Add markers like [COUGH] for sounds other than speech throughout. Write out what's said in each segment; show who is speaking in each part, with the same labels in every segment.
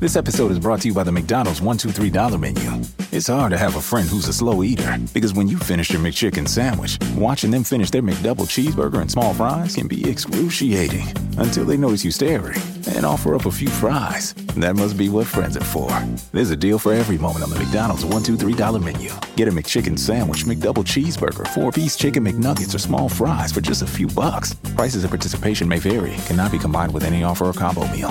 Speaker 1: This episode is brought to you by the McDonald's $1, 2, $3 menu. It's hard to have a friend who's a slow eater because when you finish your McChicken sandwich, watching them finish their McDouble cheeseburger and small fries can be excruciating until they notice you staring and offer up a few fries. That must be what friends are for. There's a deal for every moment on the McDonald's $1, 2, $3 menu. Get a McChicken sandwich, McDouble cheeseburger, four piece chicken McNuggets, or small fries for just a few bucks. Prices and participation may vary, cannot be combined with any offer or combo meal.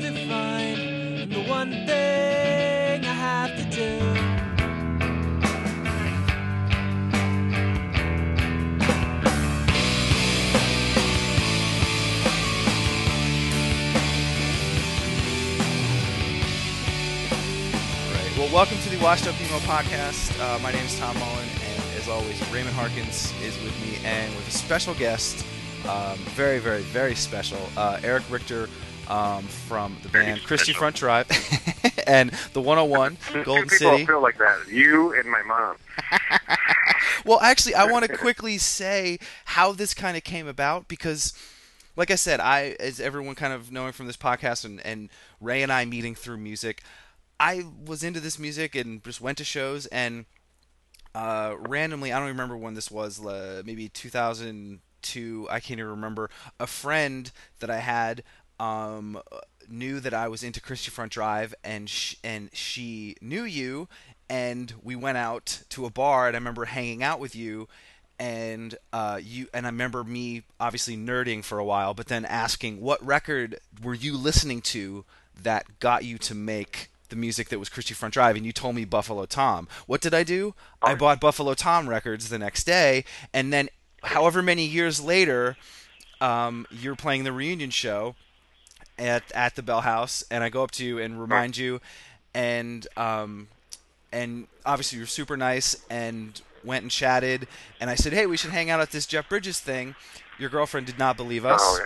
Speaker 2: to find the one thing I have to do.
Speaker 3: Well, welcome to the Washed Up Emo podcast. Uh, my name is Tom Mullen, and as always, Raymond Harkins is with me, and with a special guest, um, very, very, very special, uh, Eric Richter um, from the band
Speaker 4: Christie.
Speaker 3: Front Drive [LAUGHS] and the 101 [LAUGHS] Golden
Speaker 4: people
Speaker 3: City.
Speaker 4: feel like that. You and my mom. [LAUGHS]
Speaker 3: Well, actually, I want to quickly say how this kind of came about because, like I said, I, as everyone kind of knowing from this podcast and, and Ray and I meeting through music, I was into this music and just went to shows and uh, randomly, I don't remember when this was, uh, maybe 2002, I can't even remember, a friend that I had um, knew that I was into Christie Front Drive and sh- and she knew you and we went out to a bar and I remember hanging out with you and uh, you and I remember me obviously nerding for a while but then asking what record were you listening to that got you to make the music that was Christie Front Drive and you told me Buffalo Tom. What did I do? I bought Buffalo Tom records the next day and then however many years later um, you're playing the reunion show at at the Bell House, and I go up to you and remind you, and um, and obviously you're super nice, and went and chatted, and I said, hey, we should hang out at this Jeff Bridges thing. Your girlfriend did not believe us.
Speaker 4: Oh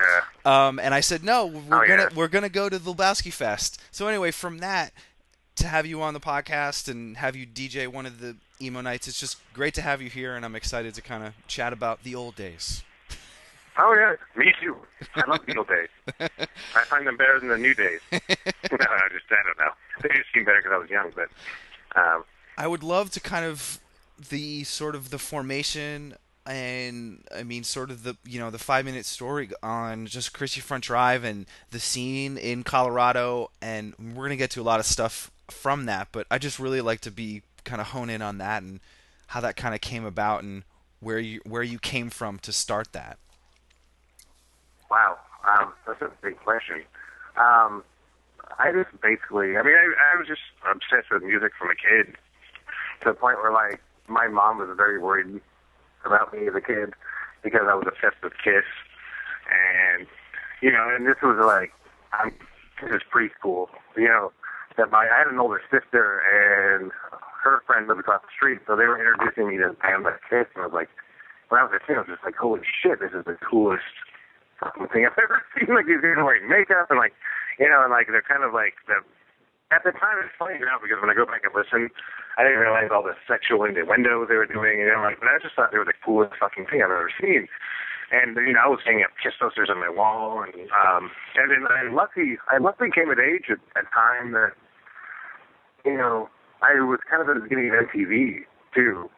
Speaker 4: yeah.
Speaker 3: Um, and I said, no, we're
Speaker 4: Oh,
Speaker 3: gonna
Speaker 4: yeah.
Speaker 3: we're gonna go to the Lebowski Fest. So anyway, from that to have you on the podcast and have you DJ one of the emo nights, it's just great to have you here, and I'm excited to kind of chat about the old days.
Speaker 4: Oh yeah. Me too. I love Beatle [LAUGHS] days. I find them better than the new days. no, [LAUGHS] [LAUGHS] I just I don't know. They just seem better because I was young, but um,
Speaker 3: I would love to kind of the sort of the formation and I mean sort of the you know the five minute story on just Christie Front Drive and the scene in Colorado and we're gonna get to a lot of stuff from that but I just really like to be kind of hone in on that and how that kind of came about and where you where you came from to start that.
Speaker 4: Wow, um, that's a big question. Um, I just basically, I mean, I, I was just obsessed with music from a kid to the point where like my mom was very worried about me as a kid because I was obsessed with Kiss, and you know, and this was like I'm this is preschool, you know. That my I had an older sister and her friend lived across the street, so they were introducing me to bands like Kiss, and I was like, when I was a kid, I was just like, holy shit, this is the coolest fucking thing I've [LAUGHS] ever seen. Like these guys are wearing makeup and like, you know, and like they're kind of like the. At the time, it's funny now because when I go back and listen, I didn't realize all the sexual innuendos they were doing, and I'm like, but I just thought they were the coolest fucking thing I've ever seen. And you know, I was hanging up Kiss posters on my wall, and um, and then I lucky, I luckily came of age at a time that, you know, I was kind of at the beginning of MTV too,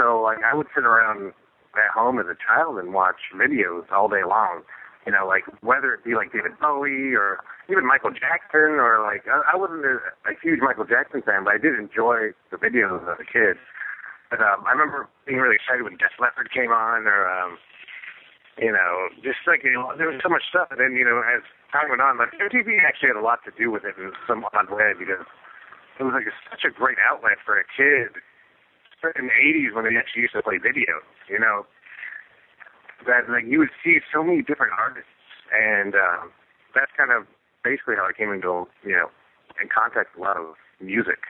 Speaker 4: so like I would sit around at home as a child and watch videos all day long. You know, like whether it be like David Bowie or even Michael Jackson or like I, I wasn't a, a huge Michael Jackson fan, but I did enjoy the videos as a kid. But um, I remember being really excited when Def Leppard came on, or um, you know, just like you know, there was so much stuff, and then you know, as time went on, like MTV actually had a lot to do with it in some odd way because it was like a, such a great outlet for a kid in the '80s when they actually used to play videos, you know, that like you would see so many different artists, and um, that's kind of basically how I came into you know in contact with a lot of music.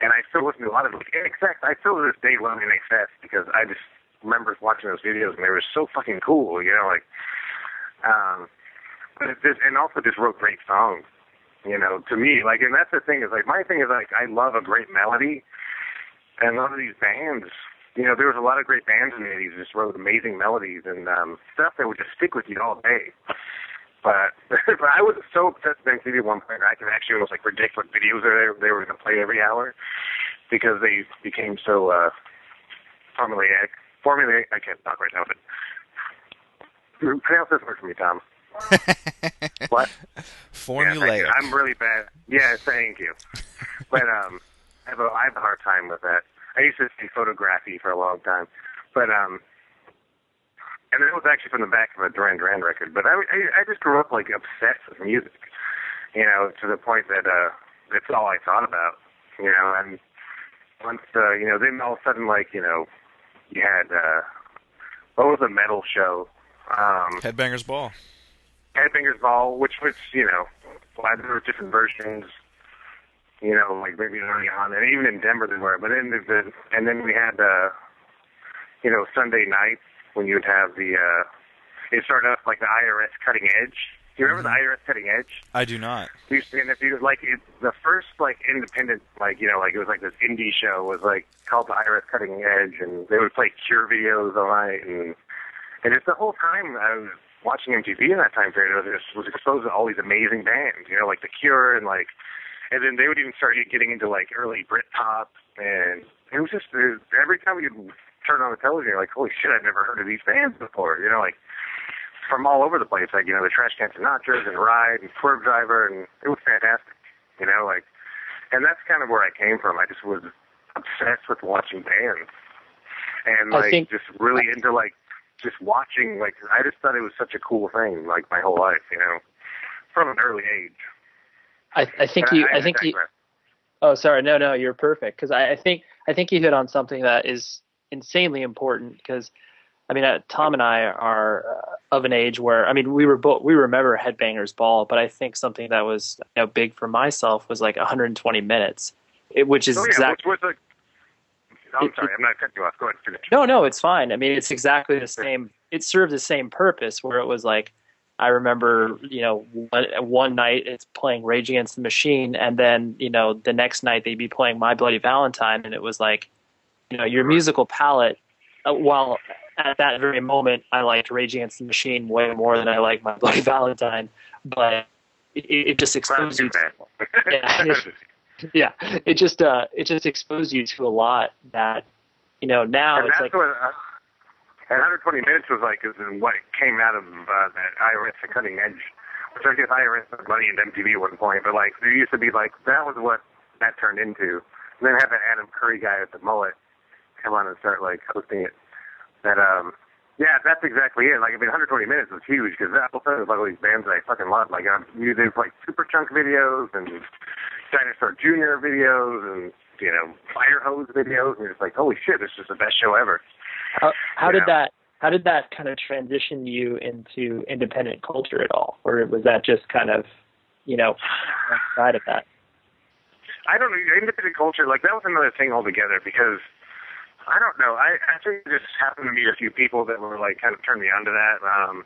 Speaker 4: And I still listen to a lot of like exact. I still to this day love INXS because I just remember watching those videos and they were so fucking cool, you know, like um but it just, and also just wrote great songs. You know, to me, like and that's the thing is like my thing is like I love a great melody and a lot of these bands you know, there was a lot of great bands in the eighties just wrote amazing melodies and um stuff that would just stick with you all day. But [LAUGHS] but I was so obsessed with MTV at one point I could actually almost like predict what videos they were, they were gonna play every hour because they became so uh formulaic formulaic I can't talk right now, but pronounce this word for me, Tom. [LAUGHS] what?
Speaker 3: Formulaic.
Speaker 4: Yeah, I'm really bad. Yeah, thank you. but um, I have a I have a hard time with that. I used to say photography for a long time, but um, and it was actually from the back of a Duran Duran record. But I I, I just grew up like obsessed with music, you know, to the point that uh, that's all I thought about, you know, and once uh, you know, then all of a sudden like you know, you had uh, what was a metal show? Um,
Speaker 3: Headbangers Ball.
Speaker 4: Headbangers Ball, which was, you know, well, there were different versions, you know, like maybe early on, and even in Denver there were. But then the, the and then we had, uh, you know, Sunday nights when you would have the, uh, it started off like the IRS Cutting Edge. Do you remember the IRS Cutting Edge?
Speaker 3: I do not.
Speaker 4: It used to and if you like it, the first like independent, like you know, like it was like this indie show was like called the IRS Cutting Edge, and they would play Cure videos all night, and and it's the whole time I was watching MTV in that time period. I was, was exposed to all these amazing bands, you know, like The Cure and like, and then they would even start getting into like early Britpop, and it was just it, every time you turn on the television, you're like, holy shit, I've never heard of these bands before, you know, like from all over the place, like you know, the Trashcan Sinatras and Ride and Swervedriver, and it was fantastic, you know, like, and that's kind of where I came from. I just was obsessed with watching bands, and like
Speaker 5: think-
Speaker 4: just really into like just watching like I just thought it was such a cool thing like my whole life, you know, from an early age.
Speaker 5: I, I think you.
Speaker 4: I,
Speaker 5: I think you. Oh, sorry. No, no, you're perfect. Because I, I think I think you hit on something that is insanely important. Because I mean, uh, Tom and I are uh, of an age where I mean, we were both we remember Headbangers Ball, but I think something that was you know big for myself was like 120 minutes, it, which is
Speaker 4: Oh yeah,
Speaker 5: exactly.
Speaker 4: which was like. I'm
Speaker 5: It-
Speaker 4: sorry, I'm not cutting you off. Go ahead, finish.
Speaker 5: No, no, it's fine. I mean, it's exactly the same. It served the same purpose where it was like, I remember, you know, one, one night it's playing Rage Against the Machine, and then, you know, the next night they'd be playing My Bloody Valentine, and it was like, you know, your musical palette, uh, while at that very moment I liked Rage Against the Machine way more than I liked My Bloody Valentine, but it, it just exposed you.
Speaker 4: bad.
Speaker 5: Yeah. Yeah, it just uh, it just exposed you to a lot that, you know, now
Speaker 4: and
Speaker 5: it's like.
Speaker 4: what. Uh, and 120 minutes was like is what came out of uh, that IRS and cutting edge, which I guess IRS had money in MTV at one point, but like there used to be like that was what that turned into. And then have that Adam Curry guy with the mullet come on and start like hosting it. That um. Yeah, that's exactly it. Like, I mean, 120 minutes was huge because that was like all these bands that I fucking loved. Like, um, you did like Superchunk videos and Dinosaur Jr. videos and you know Fire Hose videos, and it's like, holy shit, this is the best show ever.
Speaker 5: How, how did that how did that kind of transition you into independent culture at all, or was that just kind of you know side of that?
Speaker 4: I don't know. Independent culture, like that was another thing altogether because I don't know. I actually just happened to meet a few people that were like kind of turned me on to that. Um,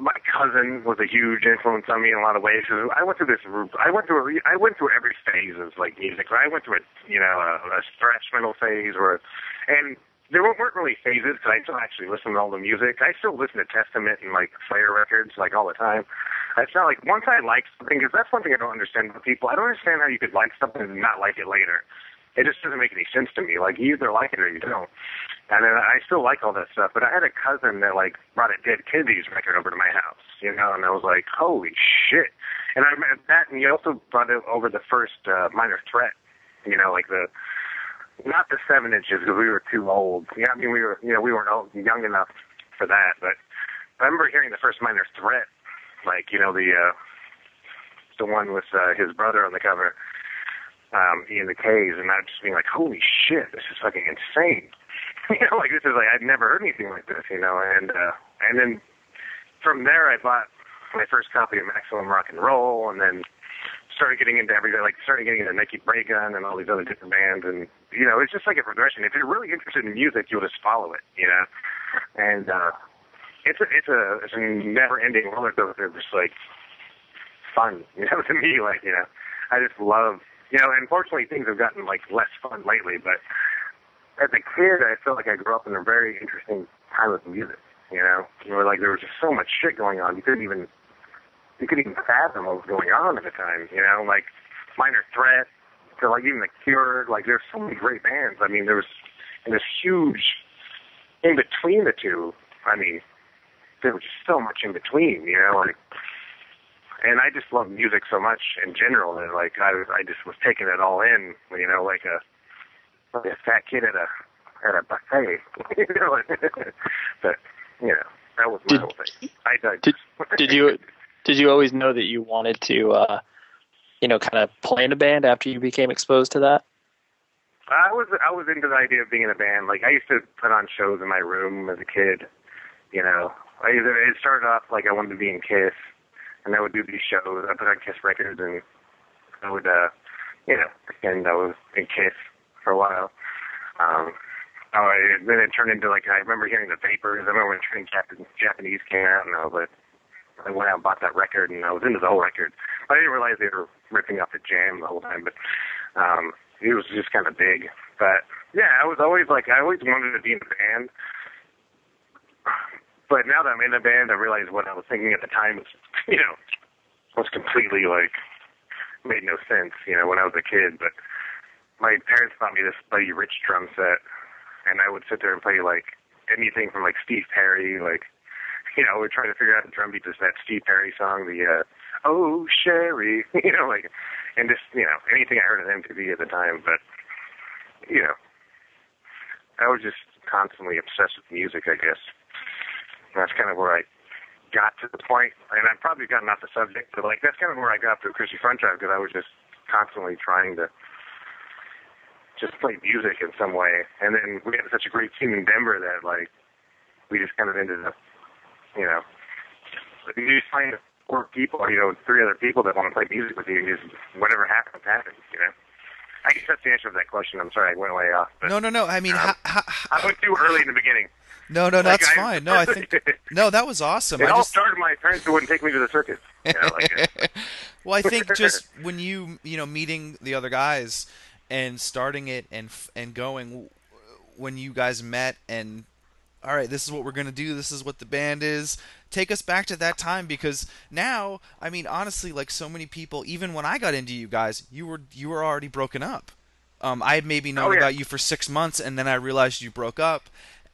Speaker 4: my cousin was a huge influence on me in a lot of ways. 'cause I went through this. I went through. A, I went through every phase of like music. I went through a you know a, a thrash metal phase where, and there weren't really phases because I still actually listen to all the music. I still listen to Testament and like Slayer records like all the time. It's not like once I like something because that's one thing I don't understand about people. I don't understand how you could like something and not like it later. It just doesn't make any sense to me. Like you either like it or you don't. And then I still like all that stuff. But I had a cousin that like brought a Dead Kennedys record over to my house, you know, and I was like, holy shit. And I remember that, and he also brought it over the first uh, Minor Threat, you know, like the not the seven inches because we were too old. Yeah, I mean we were, you know, we weren't old, young enough for that. But I remember hearing the first Minor Threat, like you know the uh, the one with uh, his brother on the cover, um, Ian MacKaye's, and I was just being like, holy shit, this is fucking insane. [LAUGHS] you know, like this is like I'd never heard anything like this, you know, and uh, and then from there I bought my first copy of Maximum Rock and Roll, and then started getting into everything, like started getting into Nicky Gun and all these other different bands, and you know, it's just like a progression. If you're really interested in music, you'll just follow it, you know, and uh, it's a it's a it's a never-ending roller coaster. Just like fun, [LAUGHS] you know, to me, like you know, I just love, you know. Unfortunately, things have gotten like less fun lately, but as a kid, I felt like I grew up in a very interesting time with music. You know, where like there was just so much shit going on, you couldn't even you couldn't even fathom what was going on at the time. You know, like Minor Threat to like even The Cure. Like there's so many great bands. I mean, there was and this huge in between the two. I mean, there was just so much in between. You know, like and I just love music so much in general that like I I just was taking it all in. You know, like a like a fat kid at a at a buffet. [LAUGHS] you know, [LAUGHS] but you know that was my
Speaker 5: Did-
Speaker 4: whole thing. I.
Speaker 5: Did, did you did you always know that you wanted to uh, you know kind of play in a band after you became exposed to that?
Speaker 4: I was I was into the idea of being in a band. Like I used to put on shows in my room as a kid. You know, I either it started off like I wanted to be in Kiss, and I would do these shows. I put on Kiss records, and I would, uh, you know, pretend I was in Kiss for a while. Um, oh, then it turned into like I remember hearing the Vapors. I remember when Train Captain Japanese came out, and I was like, I went out and bought that record, and I was into the whole record. I didn't realize they were ripping off the Jam the whole time, but um, it was just kind of big. But yeah, I was always like, I always wanted to be in a band. But now that I'm in a band, I realize what I was thinking at the time was, [LAUGHS] you know, was completely like made no sense, you know, when I was a kid. But my parents bought me this Buddy Rich drum set, and I would sit there and play like anything from like Steve Perry, like [LAUGHS] you know, we're trying to figure out the drum beat to that Steve Perry song, the uh, Oh Sherry, [LAUGHS] you know, like, and just you know anything I heard of MTV at the time. But you know, I was just constantly obsessed with music, I guess. And that's kind of where I got to the point, and I've probably gotten off the subject, but like that's kind of where I got to Christie Front Drive because I was just constantly trying to just play music in some way. And then we had such a great team in Denver that like we just kind of ended up, you know, you just find four people, you know, three other people that want to play music with you, and just whatever happens, happens, you know. I guess that's the answer to that question. I'm sorry I went way off. But
Speaker 3: No, no, no. I mean,
Speaker 4: Um, I went too early in the beginning.
Speaker 3: no, no,
Speaker 4: Like,
Speaker 3: that's
Speaker 4: I-
Speaker 3: fine. No, I think [LAUGHS] no, that was awesome.
Speaker 4: It
Speaker 3: I
Speaker 4: all
Speaker 3: just,
Speaker 4: started my parents who wouldn't take me to the circus. You know, like, uh, [LAUGHS]
Speaker 3: well, I think [LAUGHS] just when you you know meeting the other guys and starting it and and going when you guys met and all right, this is what we're gonna do. This is what the band is. Take us back to that time because now, I mean, honestly, like so many people, even when I got into you guys, you were you were already broken up. Um, I had maybe known
Speaker 4: Oh, yeah.
Speaker 3: about you for six months, and then I realized you broke up,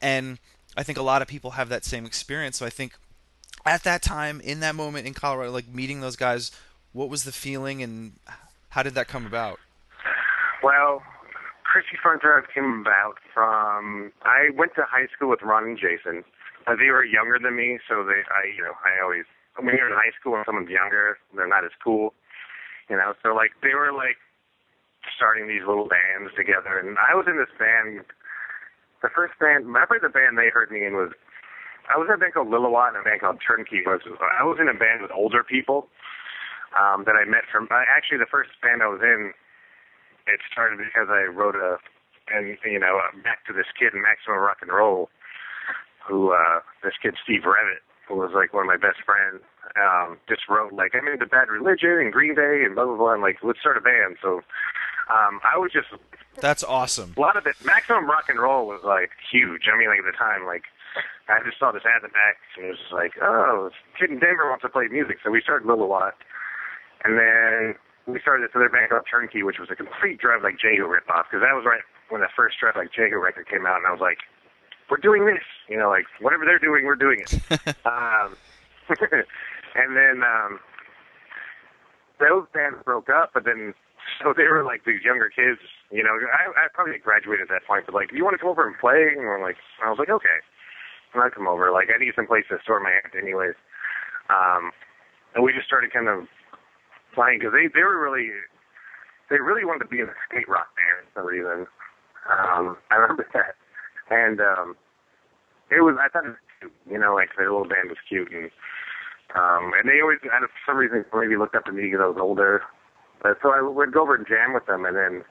Speaker 3: and I think a lot of people have that same experience. So I think at that time, in that moment in Colorado, like meeting those guys, what was the feeling, and how did that come about?
Speaker 4: well, Christie Front Drive came about from I went to high school with Ron and Jason. Uh, they were younger than me, so they I you know I always when you're in high school and someone's younger, they're not as cool, you know. So like they were like starting these little bands together, and I was in this band. The first band, remember the band they heard me in was I was in a band called Lillawat and a band called Turnkey. Was I was in a band with older people um, that I met from. Uh, actually, the first band I was in, it started because I wrote a, and you know, uh, back to this kid in Maximum Rock and Roll, who uh, this kid Steve Revitt, who was like one of my best friends, um, just wrote like I'm into Bad Religion and Green Day and blah blah blah, and like let's start a band. So um, I was just
Speaker 3: That's awesome.
Speaker 4: a lot of it. Maximum Rock and Roll was like huge. I mean, like at the time, like I just saw this ad in the back, and it was just like, oh, kid in Denver wants to play music, so we started Little Lot, and then we started this other band called Turnkey, which was a complete Drive Like Jehu ripoff, because that was right when the first Drive Like Jehu record came out, and I was like, we're doing this, you know, like whatever they're doing, we're doing it. [LAUGHS] um, [LAUGHS] and then um, those bands broke up, but then so they were like these younger kids, you know. I, I probably graduated at that point, but like, do you want to come over and play? And we're like, I was like, okay. and I'd come over. Like I need some place to store my act, anyways. Um, and we just started kind of playing because they they were really they really wanted to be in a skate rock band for some reason. Um, I remember that, and um, it was I thought it was cute, you know, like their little band was cute, and um, and they always out of some reason maybe looked up to me because I was older. But so I would go over and jam with them, and then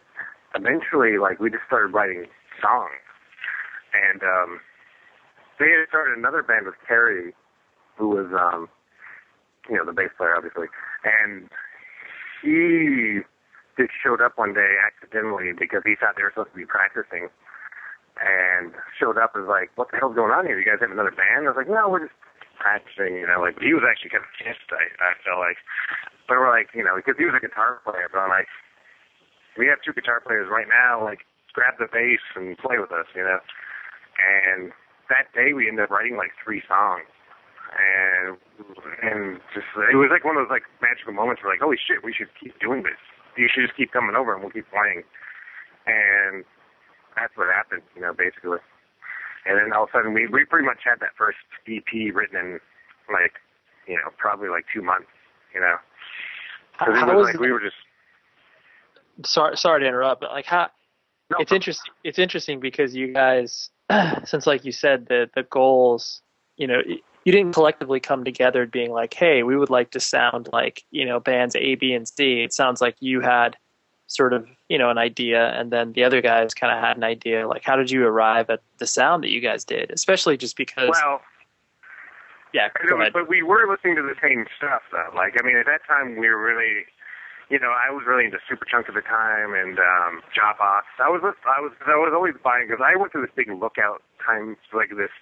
Speaker 4: eventually, like we just started writing songs, and um, they had started another band with Terry, who was um, you know the bass player, obviously, and he just showed up one day accidentally because he thought they were supposed to be practicing, and showed up as like, "What the hell's going on here? You guys have another band?" I was like, "No, we're just practicing." You know, like he was actually kind of pissed. I, I felt like, but we're like, you know, because he was a guitar player, but I'm like, we have two guitar players right now. Like, grab the bass and play with us, you know. And that day we ended up writing like three songs and and just it was like one of those like magical moments where like holy shit we should keep doing this you should just keep coming over and we'll keep playing and that's what happened you know basically. And then all of a sudden we we pretty much had that first EP written in like you know probably like two months you know. Because it was like we were just
Speaker 5: sorry sorry to interrupt, but like how
Speaker 4: no,
Speaker 5: it's interesting it's interesting because you guys [CLEARS THROAT] since like you said the the goals you know you didn't collectively come together being like hey we would like to sound like you know bands a b and c. It sounds like you had sort of you know an idea and then the other guys kind of had an idea like how did you arrive at the sound that you guys did especially just because
Speaker 4: well
Speaker 5: yeah go
Speaker 4: know,
Speaker 5: ahead.
Speaker 4: but we were listening to the same stuff though. Like, I mean, at that time we were really, you know, I was really into Superchunk at the time and um Jawbox. I was, I was, I was always buying because I went through this big lookout times like this.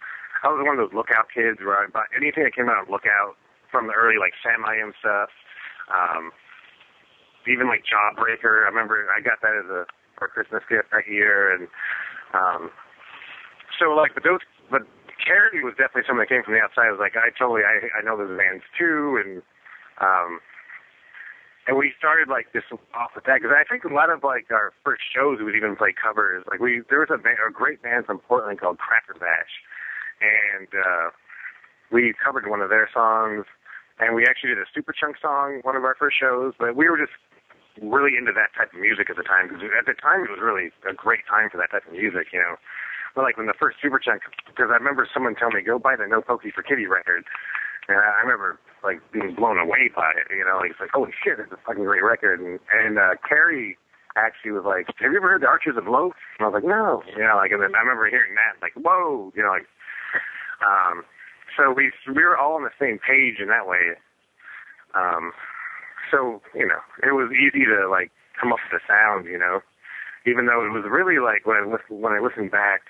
Speaker 4: I was one of those lookout kids where I bought anything that came out of lookout from the early like Sam I Am stuff. Um, even like Jawbreaker. I remember I got that as a for Christmas gift that year, and um, so like, but those, but Kerry was definitely something that came from the outside. I was like, I totally, I, I know those bands too, and um, and we started like this off with that because I think a lot of like our first shows we would even play covers. Like we, there was a, band, a great band from Portland called Crackerbash, and uh, we covered one of their songs, and we actually did a Superchunk song one of our first shows. But we were just really into that type of music at the time because at the time it was really a great time for that type of music, you know. But like when the first Superchunk, because I remember someone telling me go buy the No Pocky for Kitty record, and I remember like being blown away by it, you know. Like it's like holy shit, it's a fucking great record. And and uh, Kerry actually was like, have you ever heard the Archers of Loaf? And I was like, no, you know, like and then I remember hearing that, like whoa, you know, like um. So we we were all on the same page in that way. Um, so you know, it was easy to like come up with the sound, you know, even though it was really like when I listen, when I listened back,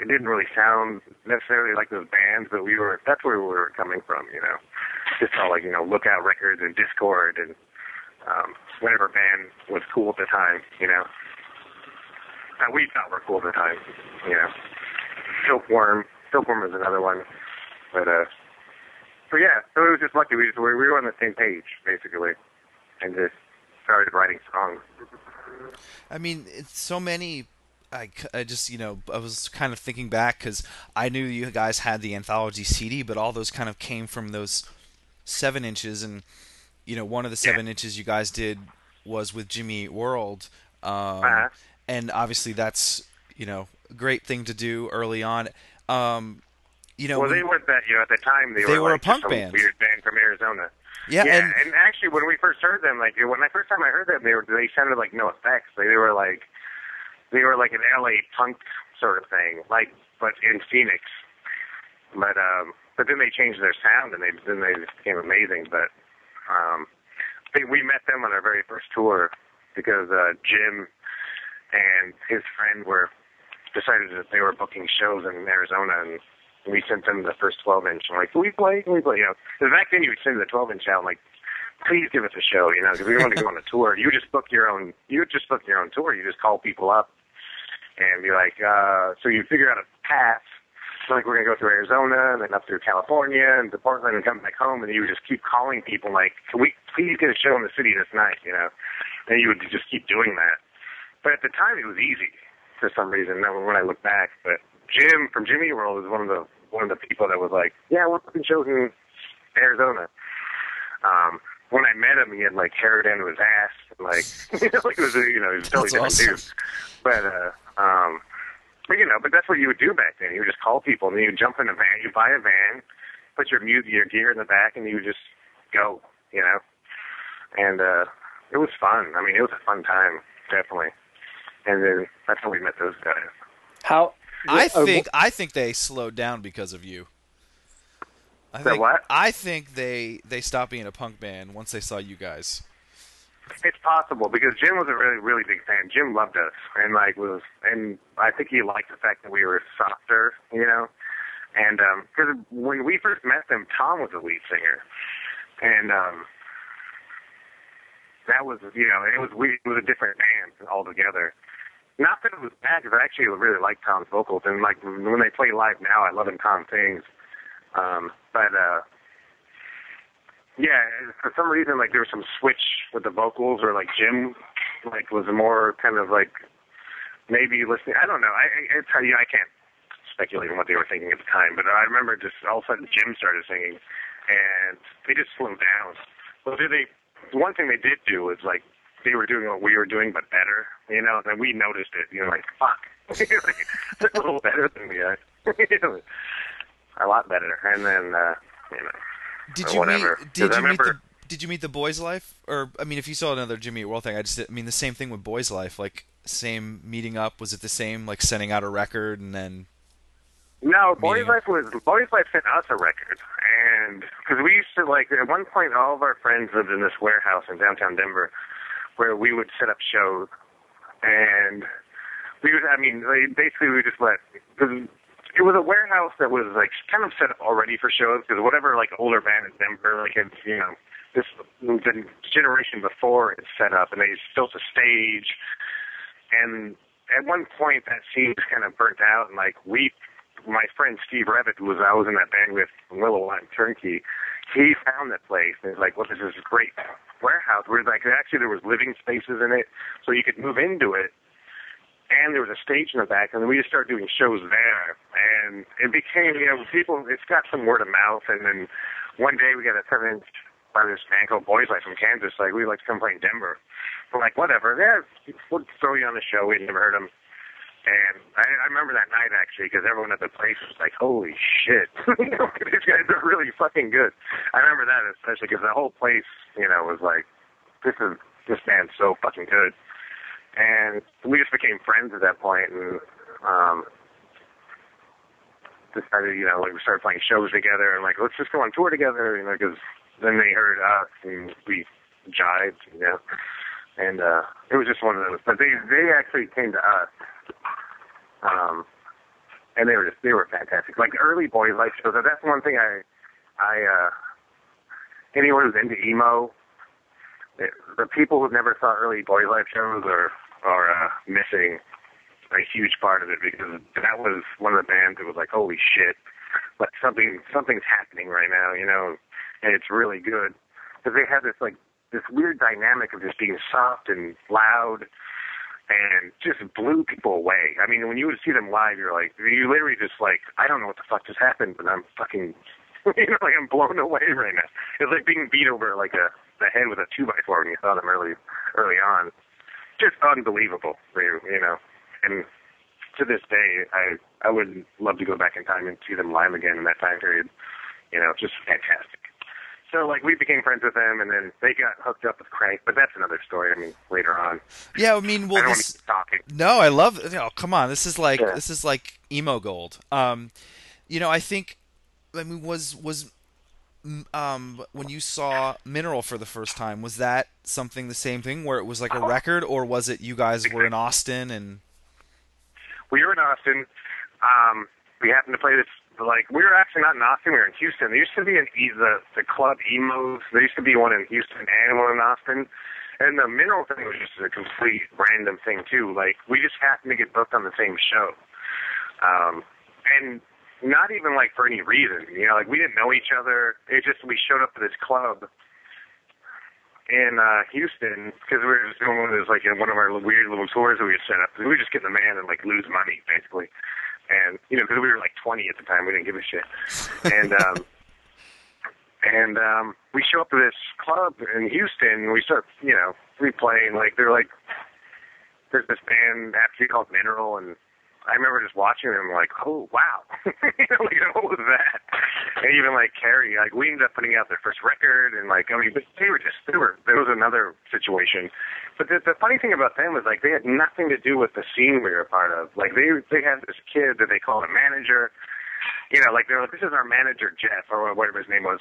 Speaker 4: it didn't really sound necessarily like those bands, but we were that's where we were coming from, you know, just all like you know Lookout Records and Dischord and um, whatever band was cool at the time, you know, that we thought were cool at the time, you know. Silkworm, Silkworm is another one, but uh. So yeah, so it was just lucky. We just, we were on the same page basically, and just started writing songs.
Speaker 3: I mean, it's so many. I just you know I was kind of thinking back because I knew you guys had the anthology CD, but all those kind of came from those seven inches, and you know one of the seven inches you guys did was with Jimmy Eat World, um,
Speaker 4: Uh-huh.
Speaker 3: and obviously that's you know a great thing to do early on. Um, you know,
Speaker 4: well,
Speaker 3: when-
Speaker 4: they weren't that. You know, at the time they,
Speaker 3: They
Speaker 4: were
Speaker 3: were a
Speaker 4: like just
Speaker 3: punk band.
Speaker 4: weird band from Arizona.
Speaker 3: Yeah,
Speaker 4: yeah,
Speaker 3: and
Speaker 4: and, actually, when we first heard them, like when I first time I heard them, they were they sounded like NOFX. They, they were like they were like an LA punk sort of thing, like but in Phoenix. But um, but then they changed their sound, and they then they just became amazing. But um, they, we met them on our very first tour because uh, Jim and his friend were decided that they were booking shows in Arizona, and we sent them the first 12 inch. I'm like, can we play? Can we play? You know, 'cause back then you would send the 12 inch out, like, please give us a show, you know, because we want to go on a tour. You just book your own, you just book your own tour. You just call people up and be like, uh, so you figure out a path. So like we're gonna go through Arizona and then up through California and to Portland and come back home, and you would just keep calling people like, can we please get a show in the city this night, you know? And you would just keep doing that. But at the time, it was easy for some reason. Now, when I look back, but Jim from Jimmy World is one of the one of the people that was like, "Yeah, we're putting shows in Arizona." Um, when I met him, he had like hair down to his ass, and, like [LAUGHS] you know, he was a, you know he was a totally
Speaker 3: That's
Speaker 4: different
Speaker 3: awesome.
Speaker 4: dude. But uh, um, but you know, but that's what you would do back then. You would just call people, and then you would jump in a van, you buy a van, put your music, your gear in the back, and you would just go, you know. And uh, it was fun. I mean, it was a fun time, definitely. And then that's how we met those guys.
Speaker 5: How
Speaker 3: I
Speaker 5: uh,
Speaker 3: think I think they slowed down because of you. I think
Speaker 4: what?
Speaker 3: I think they they stopped being a punk band once they saw you guys.
Speaker 4: It's possible because Jim was a really, really big fan. Jim loved us, and like was, and I think he liked the fact that we were softer, you know. And because when we first met them, Tom was the lead singer, and um, that was, you know, it was we it was a different band altogether. Not that it was bad, because I actually really like Tom's vocals, and like when they play live now, I love when Tom sings. Um, but uh, yeah, for some reason, like there was some switch with the vocals, or like Jim, like was more kind of like maybe listening. I don't know. I, I it's you I can't speculate on what they were thinking at the time, but I remember just all of a sudden Jim started singing, and they just slowed down. Well, did they? One thing they did do was like they were doing what we were doing, but better, you know. And we noticed it, you know, like fuck, [LAUGHS] it's a little better than we are, [LAUGHS] a lot better. And then, uh, you know.
Speaker 3: Did you
Speaker 4: whatever.
Speaker 3: meet? Did you meet the? Did you meet the Boys Life? Or I mean, if you saw another Jimmy Eat World thing, I just I mean the same thing with Boys Life. Like same meeting up. Was it the same? Like sending out a record and then
Speaker 4: No, Boys Life was Boys Life sent us a record, and because we used to like at one point, all of our friends lived in this warehouse in downtown Denver, where we would set up shows, and we would. I mean, like, basically, we just let because it was a warehouse that was like kind of set up already for shows because whatever like older band in Denver, like it's you know this the generation before it's set up, and they built a stage, and at one point that scene was kind of burnt out, and like we my friend Steve Revitt, who was I was in that band with Willow and Turnkey, he found that place and was like, "Well, this is a great warehouse." Where like actually there was living spaces in it, so you could move into it, and there was a stage in the back, and then we just started doing shows there, and it became you know people. It's got some word of mouth, and then one day we got a seven inch by this band called Boys Life from Kansas. Like we'd like to come play in Denver. We're like, whatever. Yeah, we'll throw you on the show. We'd never heard them. And I, I remember that night actually because everyone at the place was like, "Holy shit, [LAUGHS] these guys are really fucking good." I remember that especially because the whole place, you know, was like, "This is this band's so fucking good." And we just became friends at that point, and um, decided, you know, like we started playing shows together, and like, let's just go on tour together, you know, because then they heard us and we jived, you know, and uh, it was just one of those. But they they actually came to us um, and they were just they were fantastic. Like early Boys Life shows. That's one thing I I uh, anyone who's into emo, the, people who've never saw early Boys Life shows are are uh, missing a huge part of it because that was one of the bands that was like, holy shit, like something something's happening right now, you know, and it's really good because they have this like this weird dynamic of just being soft and loud and just blew people away. I mean, when you would see them live, you're like, you literally just like, I don't know what the fuck just happened, but I'm fucking, [LAUGHS] you know, like I'm blown away right now. It's like being beat over like a the head with a two by four when you saw them early, early on. Just unbelievable, you you know. And to this day, I I would love to go back in time and see them live again in that time period. You know, just fantastic. So like we became friends with them, and then they got hooked up with Crank, but that's another story. I mean, later on.
Speaker 3: yeah. I mean,
Speaker 4: I
Speaker 3: well,
Speaker 4: want
Speaker 3: this
Speaker 4: to keep talking.
Speaker 3: No, I love. Oh, come on, this is like
Speaker 4: Yeah.
Speaker 3: this is like emo gold. Um, you know, I think. I mean, was was um when you saw Mineral for the first time, was that something the same thing where it was like a record, or was it you guys were in Austin and?
Speaker 4: we were in Austin. Um, we happened to play this. Like we were actually not in Austin. We were in Houston. There used to be an the the club Emo's. There used to be one in Houston and one in Austin. And the mineral thing was just a complete random thing too. Like we just happened to get booked on the same show, um, and not even like for any reason. You know, like we didn't know each other. It just we showed up to this club in uh, Houston because we were just doing one of those like in one of our weird little tours that we had set up. We were just getting the man and like lose money basically. And you know, because we were like 20 at the time, we didn't give a shit, and um, [LAUGHS] and um, we show up to this club in Houston, and we start, you know, replaying. Like they're like, there's this band actually called Mineral, and I remember just watching them, like, oh wow, [LAUGHS] you know, like what was that? And even like Kerry, like we ended up putting out their first record, and like I mean, they were just they were there was another situation. But the, the funny thing about them was like they had nothing to do with the scene we were a part of. Like they they had this kid that they called a manager. You know, like they're like, this is our manager Jeff or whatever his name was.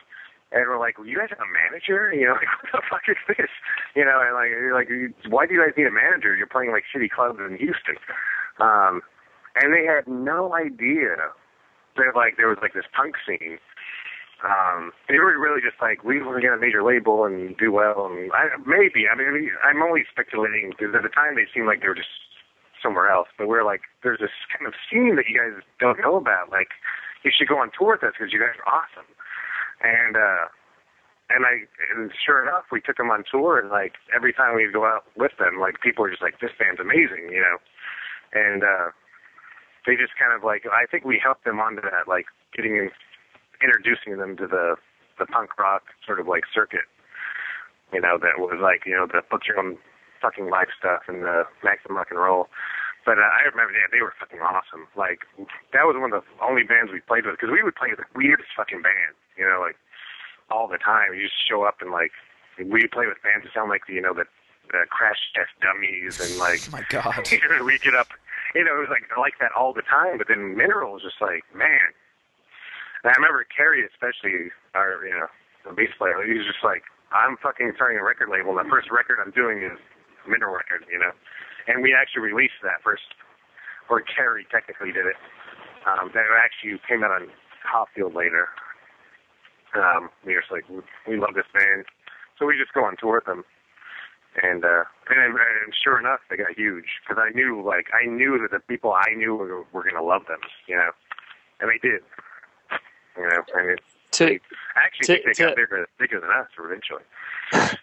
Speaker 4: And we're like, well, you guys have a manager? [LAUGHS] You know, like, what the fuck is this? You know, and like, you're like, why do you guys need a manager? You're playing like shitty clubs in Houston. Um, and they had no idea that like there was like this punk scene. Um, they were really just like, we want to get a major label and do well, and I, maybe. I mean, I'm only speculating because at the time they seemed like they were just somewhere else. But we're like, there's this kind of scene that you guys don't know about. Like, you should go on tour with us because you guys are awesome. And uh, and I and sure enough, we took them on tour, and like every time we'd go out with them, like people were just like, this band's amazing, you know. And uh, they just kind of like I think we helped them onto that, like getting in, introducing them to the the punk rock sort of like circuit, you know, that was like you know the book your own fucking life stuff and the maximum rock and roll. But uh, I remember, yeah, they were fucking awesome. Like that was one of the only bands we played with because we would play with the weirdest fucking bands, you know, like all the time. You just show up and like we play with bands that sound like you know the, the Crash Test Dummies and like [LAUGHS]
Speaker 3: Oh my God. [LAUGHS]
Speaker 4: we get up, you know, it was like I like that all the time. But then Mineral was just like, man. And I remember Kerry, especially our, you know, the bass player. He was just like, I'm fucking starting a record label. The first record I'm doing is Mineral record, you know. And we actually released that first, or Kerry technically did it. Um, that actually came out on Hopfield later. Um, we were just like, we love this band, so we just go on tour with them. And uh, and, and sure enough, they got huge because I knew, like, I knew that the people I knew were, were going to love them, you know, and they did. You know, and it,
Speaker 5: To
Speaker 4: I actually
Speaker 5: to-
Speaker 4: think they got
Speaker 5: to-
Speaker 4: bigger, bigger than us eventually.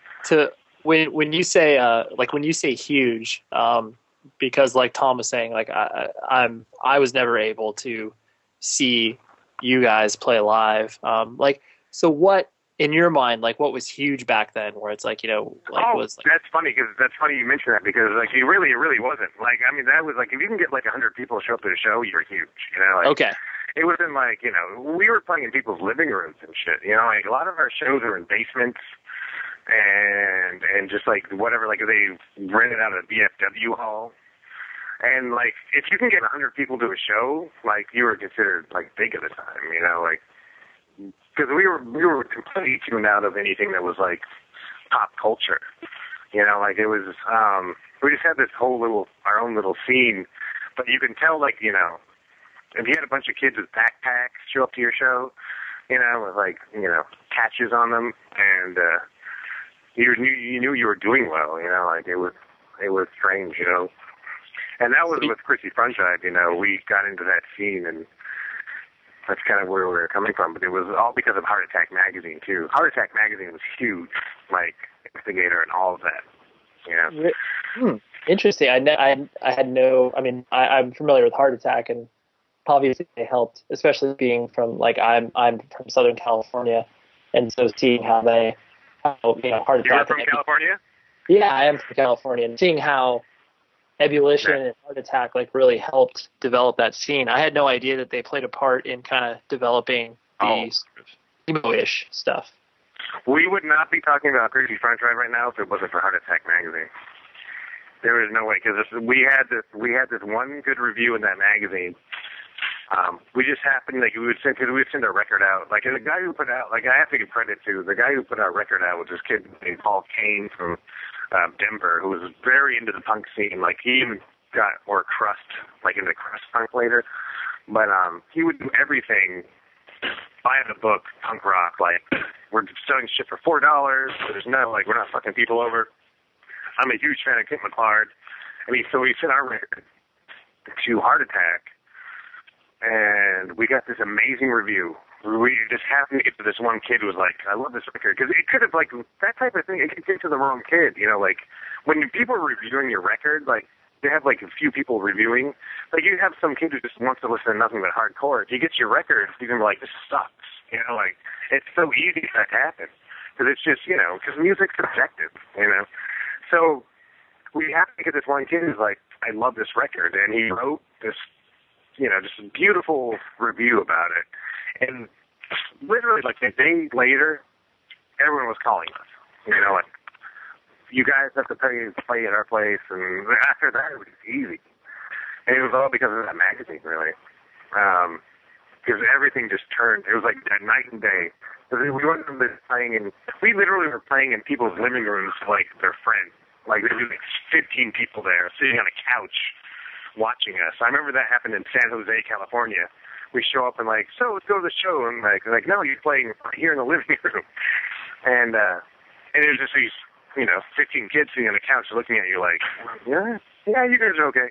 Speaker 4: [LAUGHS]
Speaker 5: to when when you say uh like when you say huge um because like tom was saying like i I- i'm i was never able to see you guys play live um like so what in your mind like what was huge back then where it's like you know like
Speaker 4: oh,
Speaker 5: was like
Speaker 4: that's funny because that's funny you mention that because like you really, it really wasn't. Like I mean, that was like if you can get like a hundred people to show up to a show, you're huge. You know, like
Speaker 5: okay
Speaker 4: it wasn't like you know we were playing in people's living rooms and shit. You know, like a lot of our shows are in basements and and just like whatever, like they rented out a VFW hall. And like, if you can get a hundred people to a show, like you were considered like big at the time, you know, like because we were we were completely tuned out of anything that was like pop culture. You know, like it was um we just had this whole little our own little scene. But you can tell like, you know, if you had a bunch of kids with backpacks show up to your show, you know, with like, you know, catches on them and uh you knew you knew you were doing well, you know, like it was it was strange, you know. And that was with Christie Front you know, we got into that scene and that's kind of where we were coming from. But it was all because of Heart Attack Magazine too. Heart Attack Magazine was huge, like Instigator and all of that. Yeah.
Speaker 5: Hmm. Interesting. I, ne- I I had no. I mean, I, I'm familiar with heart attack, and obviously they helped, especially being from like I'm I'm from Southern California, and so seeing how they how you know heart
Speaker 4: You're from California?
Speaker 5: Yeah, I am from California, and seeing how ebullition and heart attack like really helped develop that scene. I had no idea that they played a part in kind of developing the
Speaker 4: Oh.
Speaker 5: sort of emo-ish stuff.
Speaker 4: We would not be talking about Christie Front Drive right now if it wasn't for Heart Attack Magazine. There is no way because we had this we had this one good review in that magazine. Um, we just happened like we would send because we would send a record out. Like and the guy who put out like I have to give credit to the guy who put our record out was this kid named Paul Kane from um, Denver who was very into the punk scene. Like he even got more crust like into crust punk later. But um, he would do everything buy the book punk rock like we're selling shit for four dollars there's no like we're not fucking people over i'm a huge fan of Kent McClard and he so he sent our record to heart attack and we got this amazing review we just happened to get to this one kid who was like i love this record because it could have like that type of thing it could get to the wrong kid you know like when people are reviewing your record like they have like a few people reviewing. Like you have some kid who just wants to listen to nothing but hardcore. If he gets your record, he's gonna be like, "This sucks." You know, like it's so easy for that to happen because it's just you know because music's subjective. You know, so we have to get this one kid who's like, "I love this record," and he wrote this, you know, just a beautiful review about it, and literally like a day later, everyone was calling us. You know, like you guys have to pay play at our place, and [LAUGHS] after that it was easy. And it was all because of that magazine, really. Um, because everything just turned. It was like night and day. Because we went from this playing in, we literally were playing in people's living rooms like their friends. Like there was like 15 people there sitting on a couch watching us. I remember that happened in San Jose, California. We show up and like, so let's go to the show. And like, like no, you're playing here in the [LAUGHS] living room. And uh, and it was just these, you know, 15 kids sitting on the couch looking at you like, yeah, yeah, you guys are okay.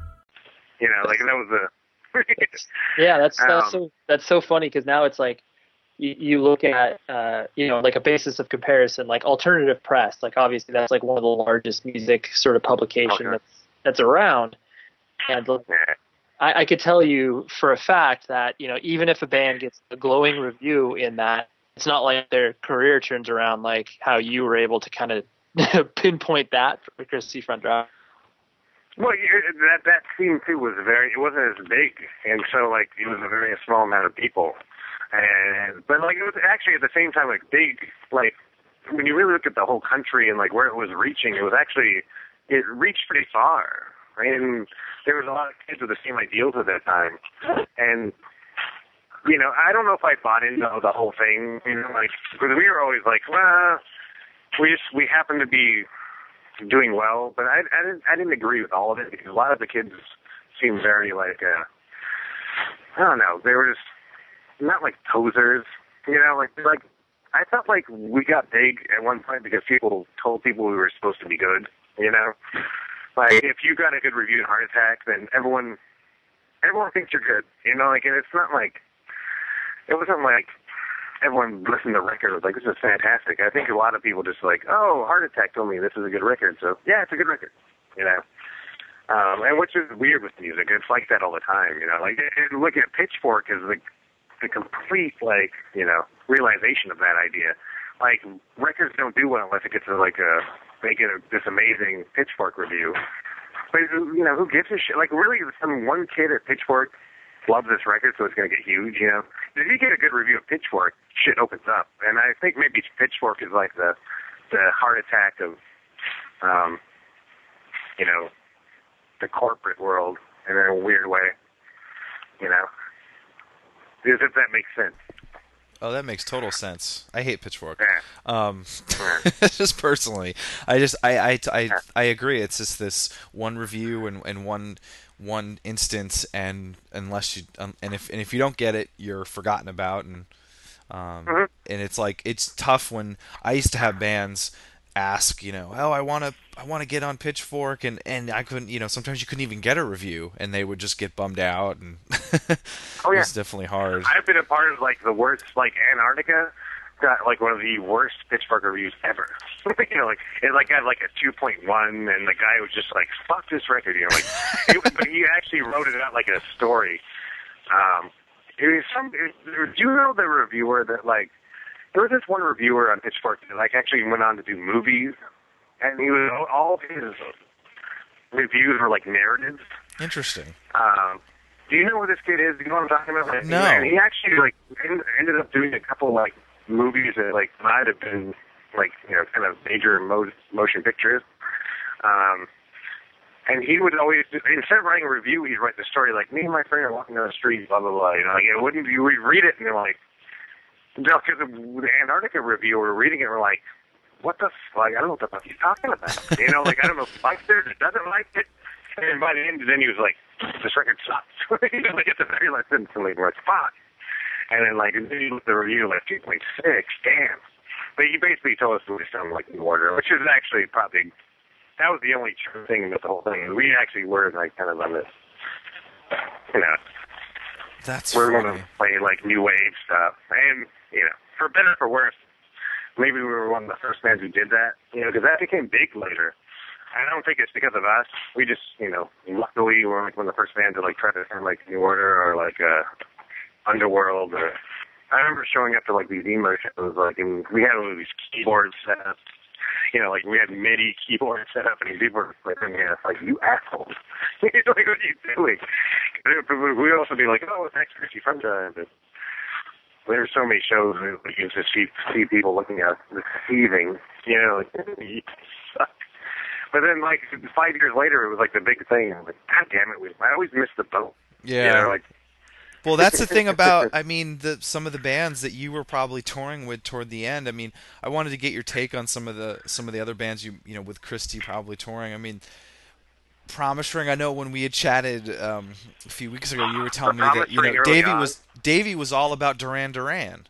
Speaker 4: You know, like that was a. [LAUGHS]
Speaker 5: Yeah, that's that's
Speaker 4: Um,
Speaker 5: so that's so funny because now it's like you, you look at uh, you know like a basis of comparison, like alternative press. Like obviously that's like one of the largest music sort of publication
Speaker 4: Okay.
Speaker 5: that's that's around, and
Speaker 4: yeah.
Speaker 5: I, I could tell you for a fact that you know even if a band gets a glowing review in that, it's not like their career turns around like how you were able to kind of [LAUGHS] pinpoint that for Chris Front Drive.
Speaker 4: Well, that that scene too was very. It wasn't as big, and so like it was a very small amount of people, and but like it was actually at the same time like big. Like when you really look at the whole country and like where it was reaching, it was actually it reached pretty far, right? And there was a lot of kids with the same ideals at that time, and you know I don't know if I bought into the whole thing, you know, like because we were always like, well, we just we happen to be doing well, but I, I didn't I didn't agree with all of it because a lot of the kids seemed very like uh I don't know. They were just not like posers, you know like like I felt like we got big at one point because people told people we were supposed to be good, you know? Like if you got a good review in Heart Attack, then everyone everyone thinks you're good, you know? Like and it's not like it wasn't like everyone listened to the record was like, this is fantastic. I think a lot of people just like, oh, Heart Attack told me this is a good record, so yeah, it's a good record, you know. Um, and which is weird with music. It's like that all the time, you know. Like look at Pitchfork as the the complete like you know realization of that idea. Like records don't do well unless it gets to like a they get a, this amazing Pitchfork review. But you know who gives a shit? Like really, some one kid at Pitchfork loves this record, so it's going to get huge. You know, if you get a good review of Pitchfork, shit opens up, and I think maybe Pitchfork is like the the heart attack of, um, you know, the corporate world in a weird way. You know, as if that makes sense.
Speaker 3: Oh, that makes total sense. I hate Pitchfork. Um, [LAUGHS] just personally, I just I, I, I, I agree. It's just this one review and, and one one instance, and unless you um, and if and if you don't get it, you're forgotten about, and um,
Speaker 4: Mhm.
Speaker 3: and it's like it's tough when I used to have bands ask, you know, oh, I want to I want to get on Pitchfork, and and I couldn't, you know, sometimes you couldn't even get a review, and they would just get bummed out, and [LAUGHS]
Speaker 4: Oh, yeah.
Speaker 3: it's definitely hard.
Speaker 4: I've been a part of like the worst, like Antarctica got like one of the worst Pitchfork reviews ever. [LAUGHS] you know, like it like got like a two point one, and the guy was just like, "Fuck this record," you know, like. [LAUGHS] it, but he actually wrote it out like a story. Um, it was some. It, do you know the reviewer that like? There was this one reviewer on Pitchfork that like actually went on to do movies, and he was all of his reviews were like narratives.
Speaker 3: Interesting.
Speaker 4: Um, do you know who this kid is? Do you know what I'm talking about? Like,
Speaker 3: No.
Speaker 4: And he actually like en- ended up doing a couple like movies that like might have been like you know kind of major mo- motion pictures. Um, and he would always instead of writing a review, he'd write the story like me and my friend are walking down the street, blah blah blah. You know, like it wouldn't you would read it and you're like, no, because the Antarctica review, we're reading it, we're like, what the like I don't know what the fuck he's talking about. You know, like I don't know if he likes it or doesn't like it. And by the end, then he was like, "This record sucks." [LAUGHS] you know, like at the very last instantly, we're like, "Fuck." And then like, and then you look at the review, like 2.6, damn. But he basically told us we sounded like New Order, which is actually probably that was the only true thing about the whole thing. We actually were like kind of on this, you know,
Speaker 3: That's
Speaker 4: we're going to play like new wave stuff, and you know, for better or for worse, maybe we were one of the first bands who did that. You know, because that became big later. I don't think it's because of us. We just, you know, luckily we were like one of the first bands to like try to sound like New Order or like uh, Underworld. Or I remember showing up to like these emo shows, like, and we had all these keyboards set up. You know, like we had MIDI keyboards set up, and these people were like, yeah, like you assholes. [LAUGHS] like, what are you doing? We would also be like, oh, thanks next Christie Front. There's so many shows you can just see see people looking at receiving, you know, like. But then like five years later, it was like the big thing. I was like, God damn it, we, I always missed the boat.
Speaker 3: Yeah.
Speaker 4: You know, like
Speaker 3: Well, that's the thing [LAUGHS] about I mean the some of the bands that you were probably touring with toward the end. I mean, I wanted to get your take on some of the some of the other bands you you know with Christie probably touring. I mean, Promise Ring. I know when we had chatted um, a few weeks ago, you were telling me that you know Davey
Speaker 4: on.
Speaker 3: was Davey was all about Duran Duran.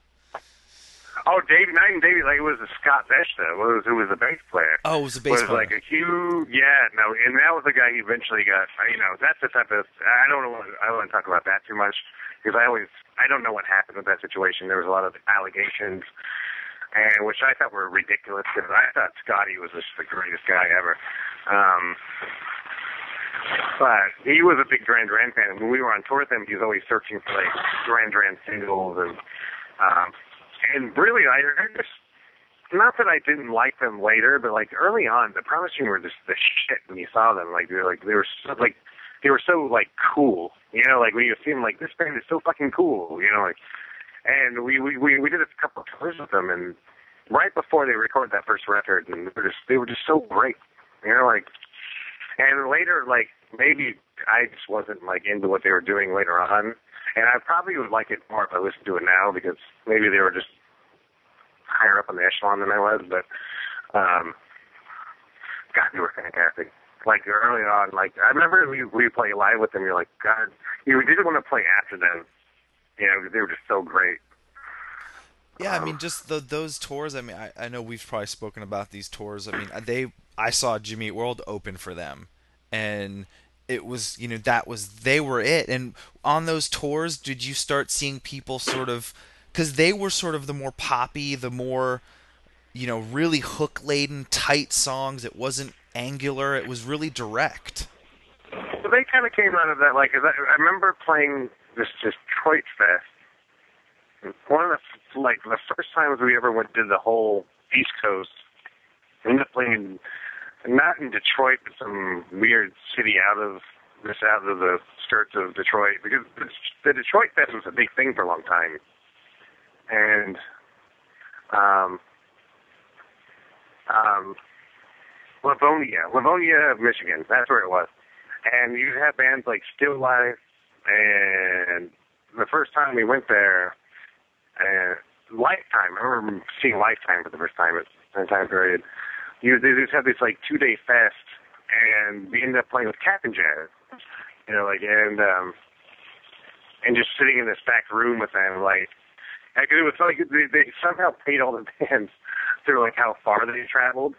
Speaker 4: oh, Davey, not even Davey, like it was a Scott Beschta, who was who was the bass player.
Speaker 3: Oh, it was a bass
Speaker 4: was
Speaker 3: player.
Speaker 4: like a huge, yeah, no, and that was the guy who eventually got, you know, that's the type of, I don't know, I don't want to talk about that too much, because I always, I don't know what happened with that situation. There was a lot of allegations, and which I thought were ridiculous, because I thought Scotty was just the greatest guy ever. Um, but he was a big Duran Duran fan, and when we were on tour with him, he was always searching for like Duran Duran singles, and um, and really, I, just not that I didn't like them later, but like early on, the Promise Ring were just the shit when you saw them. Like they were like they were so, like they were so like cool, you know, like when you see them like this band is so fucking cool, you know, like. And we we we, we did a couple of tours with them, and right before they recorded that first record, and they were just they were just so great, you know, like. And later, like maybe I just wasn't like into what they were doing later on, and I probably would like it more if I listened to it now because maybe they were just higher up on the echelon than I was. But um, God, they were fantastic. Like early on, like I remember we we play live with them. You're like, God, you didn't want to play after them. You know, they were just so great.
Speaker 3: Yeah, I mean, just the, those tours. I mean, I, I know we've probably spoken about these tours. I mean, they I saw Jimmy Eat World open for them, and it was you know that was they were it. And on those tours, did you start seeing people sort of because they were sort of the more poppy, the more you know, really hook laden, tight songs. It wasn't angular. It was really direct.
Speaker 4: So they kind of came out of that, Like I, I remember playing this Detroit Fest. One of the, like, the first times we ever went to the whole East Coast, we ended up playing, not in Detroit, but some weird city out of, just out of the skirts of Detroit, because the, Detroit Fest was a big thing for a long time. And, um, um, Livonia, Livonia, Michigan. That's where it was. And you have bands like Still Life, and the first time we went there, and Lifetime. I remember seeing Lifetime for the first time at that time period. You they just have this like two day fest, and we ended up playing with Cap'n Jazz. You know, like and um, and just sitting in this back room with them, like. Like, it was like they, they somehow paid all the [LAUGHS] bands through like how far they traveled.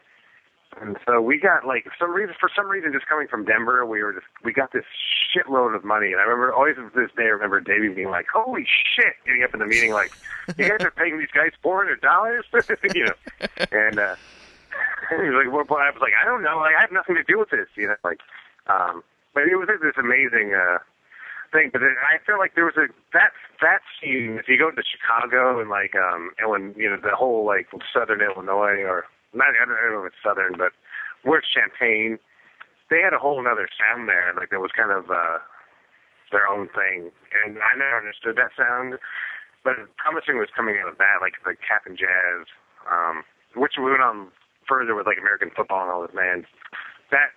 Speaker 4: And so we got like some reason for some reason just coming from Denver, we were just we got this shitload of money. And I remember always to this day I remember Davey being like, Holy shit getting up in the meeting like, You guys are paying these guys four hundred dollars [LAUGHS] you know. And uh [LAUGHS] he was like, well, I was like, I don't know, like I have nothing to do with this, you know, like um but it was this amazing uh thing, but then I feel like there was a that that scene. If you go to Chicago and like um when you know the whole like Southern Illinois or not I don't know if it's Southern, but where it's Champaign, they had a whole other sound there. Like there was kind of uh their own thing, and I never understood that sound. But Promise Ring was coming out of that, like the Cap'n Jazz, um, which we went on further with like American football and all those bands. That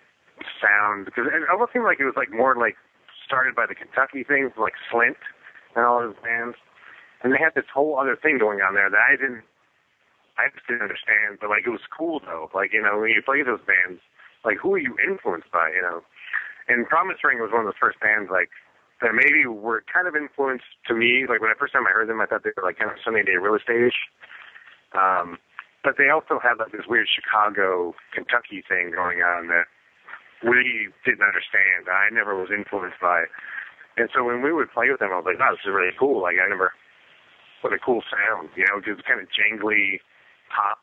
Speaker 4: sound because it almost seemed like it was like more like started by the Kentucky things like Slint and all those bands, and they had this whole other thing going on there that I didn't, I just didn't understand. But like it was cool though. Like you know when you play those bands, like who are you influenced by? You know, And Promise Ring was one of the first bands like that maybe were kind of influenced to me. Like when the first time I heard them, I thought they were like kind of Sunny Day Real Estate-ish. Um, but they also had like this weird Chicago, Kentucky thing going on that we didn't understand. I never was influenced by. It. And so when we would play with them, I was like, "Wow, this is really cool!" Like I never, what a cool sound, you know, just kind of jangly pop.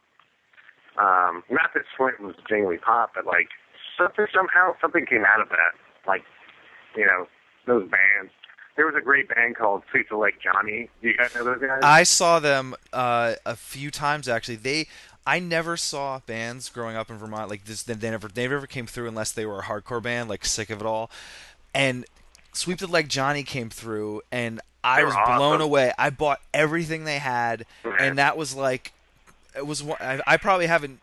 Speaker 4: Um, not that Slint was jangly pop, but like something somehow something came out of that. Like, you know, those bands. There was a great band called Sweep the Leg Johnny. Do you guys know those guys?
Speaker 3: I saw them uh, a few times actually. They I never saw bands growing up in Vermont like this. They never they never came through unless they were a hardcore band like Sick of It All, and Sweep the Leg Johnny came through, and I was blown away. I bought everything they had, and that was like it was. one- I, I probably haven't.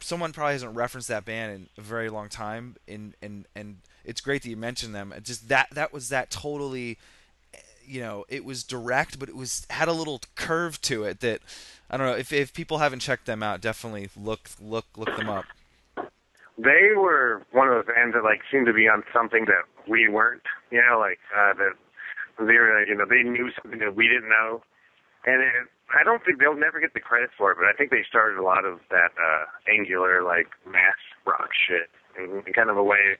Speaker 3: Someone probably hasn't referenced that band in a very long time, and and and it's great that you mentioned them. It just that that was that totally you know it was direct but it was had a little curve to it that i don't know if if people haven't checked them out definitely look look look them up
Speaker 4: they were one of those bands that like seemed to be on something that we weren't. You know, like uh, that they were, you know, they knew something that we didn't know, and it, I don't think they'll never get the credit for it. But I think they started a lot of that uh, angular like math rock shit in, in kind of a way.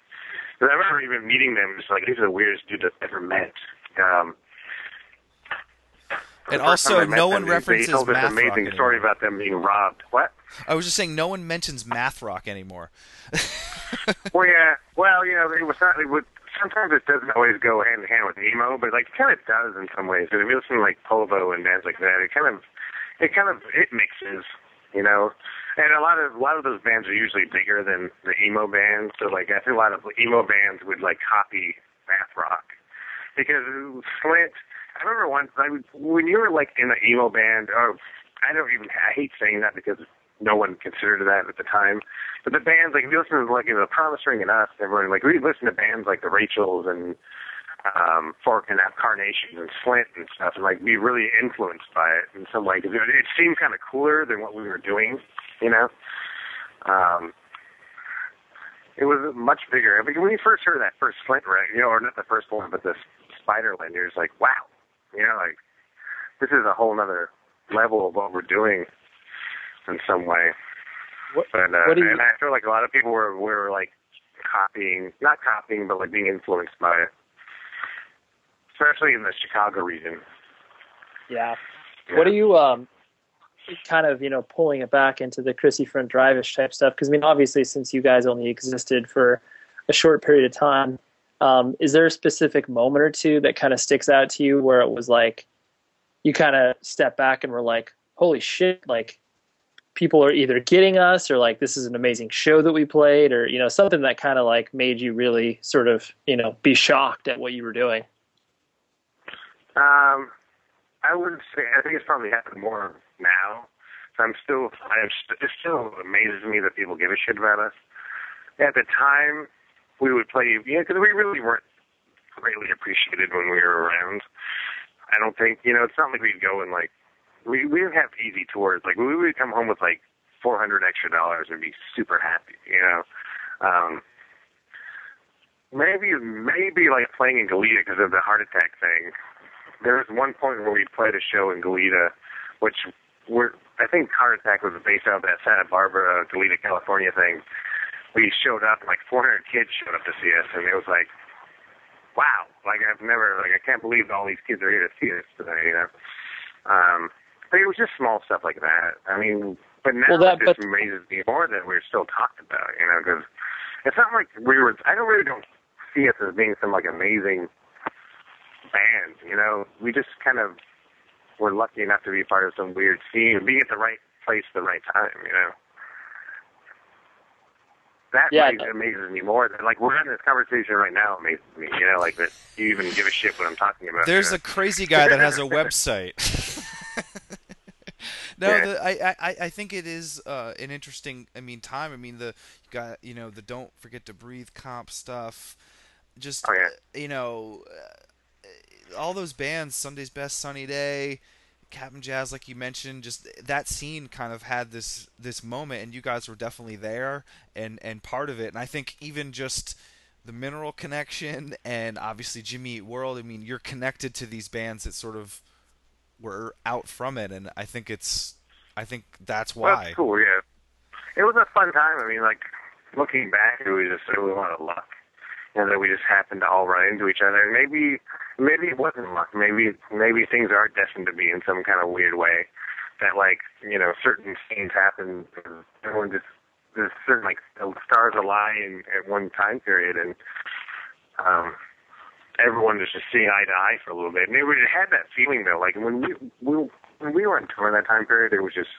Speaker 4: Because I remember even meeting them, just like these are the weirdest dudes I've ever met. Um,
Speaker 3: And also, no one
Speaker 4: they-
Speaker 3: references
Speaker 4: They told this
Speaker 3: math rock
Speaker 4: amazing
Speaker 3: anymore.
Speaker 4: story about them being robbed. What?
Speaker 3: i was just saying no one mentions math rock anymore [LAUGHS]
Speaker 4: Well, yeah. Well, you know, it was not. It would, sometimes it doesn't always go hand in hand with emo, but like it kind of does in some ways. Because if you listen to like Polvo and bands like that, it kind of, it kind of it mixes, you know. And a lot of a lot of those bands are usually bigger than the emo bands. So like I think a lot of emo bands would like copy math rock because Slint. I remember once I would, when you were like in an emo band, or I don't even I hate saying that because no one considered that at the time. But the bands like if you listen to like you know, the Promise Ring and us, everyone like we listen to bands like the Rachels and um Fork and Carnations and Slint and stuff, and like be really influenced by it in some way because it, it seemed kind of cooler than what we were doing, you know. Um, it was much bigger. I mean, when you first heard that first Slint record, you know, or not the first one, but the Spiderland, you're just like, wow, you know, like this is a whole other level of what we're doing in some way.
Speaker 5: What,
Speaker 4: But uh,
Speaker 5: what do you,
Speaker 4: and I feel like a lot of people were were like copying, not copying, but like being influenced by it, especially in the Chicago region.
Speaker 5: yeah. What are you um kind of, you know, pulling it back into the Christie Front Drive-ish type stuff? Because I mean, obviously, since you guys only existed for a short period of time, um, is there a specific moment or two that kind of sticks out to you where it was like you kind of step back and were like, "Holy shit!" Like people are either getting us or like this is an amazing show that we played or you know something that kind of like made you really sort of you know be shocked at what you were doing
Speaker 4: Um, I would say I think it's probably happened more now. So I'm still, I'm st- it still amazes me that people give a shit about us. At the time, we would play, you know, because we really weren't greatly appreciated when we were around. I don't think, you know, it's not like we'd go and like, we we didn't have easy tours. Like we would come home with like 400 extra dollars and be super happy, you know. Um, maybe maybe like playing in Goleta because of the heart attack thing there was one point where we played a show in Goleta, which were I think Heart Attack was based out of that Santa Barbara, Goleta, California thing. We showed up, like 400 kids showed up to see us, and it was like, wow, like I've never, like I can't believe all these kids are here to see us today, you know. Um, but it was just small stuff like that. I mean, but now
Speaker 5: Well, that-
Speaker 4: it just
Speaker 5: but-
Speaker 4: amazes me more that we're still talked about, you know, because it's not like we were. I don't really don't see us as being some like amazing band, you know. We just kind of were lucky enough to be part of some weird scene, and being at the right place at the right time, you know. That
Speaker 5: Yeah,
Speaker 4: like,
Speaker 5: no.
Speaker 4: amazes me more than like we're having this conversation right now amazes me, you know, like that you even give a shit what I'm talking about.
Speaker 3: There's
Speaker 4: you
Speaker 3: a crazy guy that has a [LAUGHS] website. [LAUGHS] no,
Speaker 4: Yeah.
Speaker 3: the, I, I I think it is uh, an interesting. I mean, time. I mean, the you got you know the don't forget to breathe comp stuff. Just
Speaker 4: Oh, yeah.
Speaker 3: you know, uh, all those bands. Sunday's Best Sunny Day, Cap'n Jazz, like you mentioned. Just that scene kind of had this this moment, and you guys were definitely there and and part of it. And I think even just the Mineral connection and obviously Jimmy Eat World. I mean, you're connected to these bands that sort of were out from it, and I think it's I think that's
Speaker 4: Well,
Speaker 3: why.
Speaker 4: that's cool. Yeah, it was a fun time. I mean, like looking back, it was just it was a lot of luck, and that we just happened to all run into each other. And maybe maybe it wasn't luck. Maybe maybe things are destined to be in some kind of weird way. That like you know certain scenes happen. Everyone just there's certain like stars align at one time period, and um, everyone was just seeing eye to eye for a little bit. And it, had that feeling though, like when we, we when we were on tour in that time period, it was just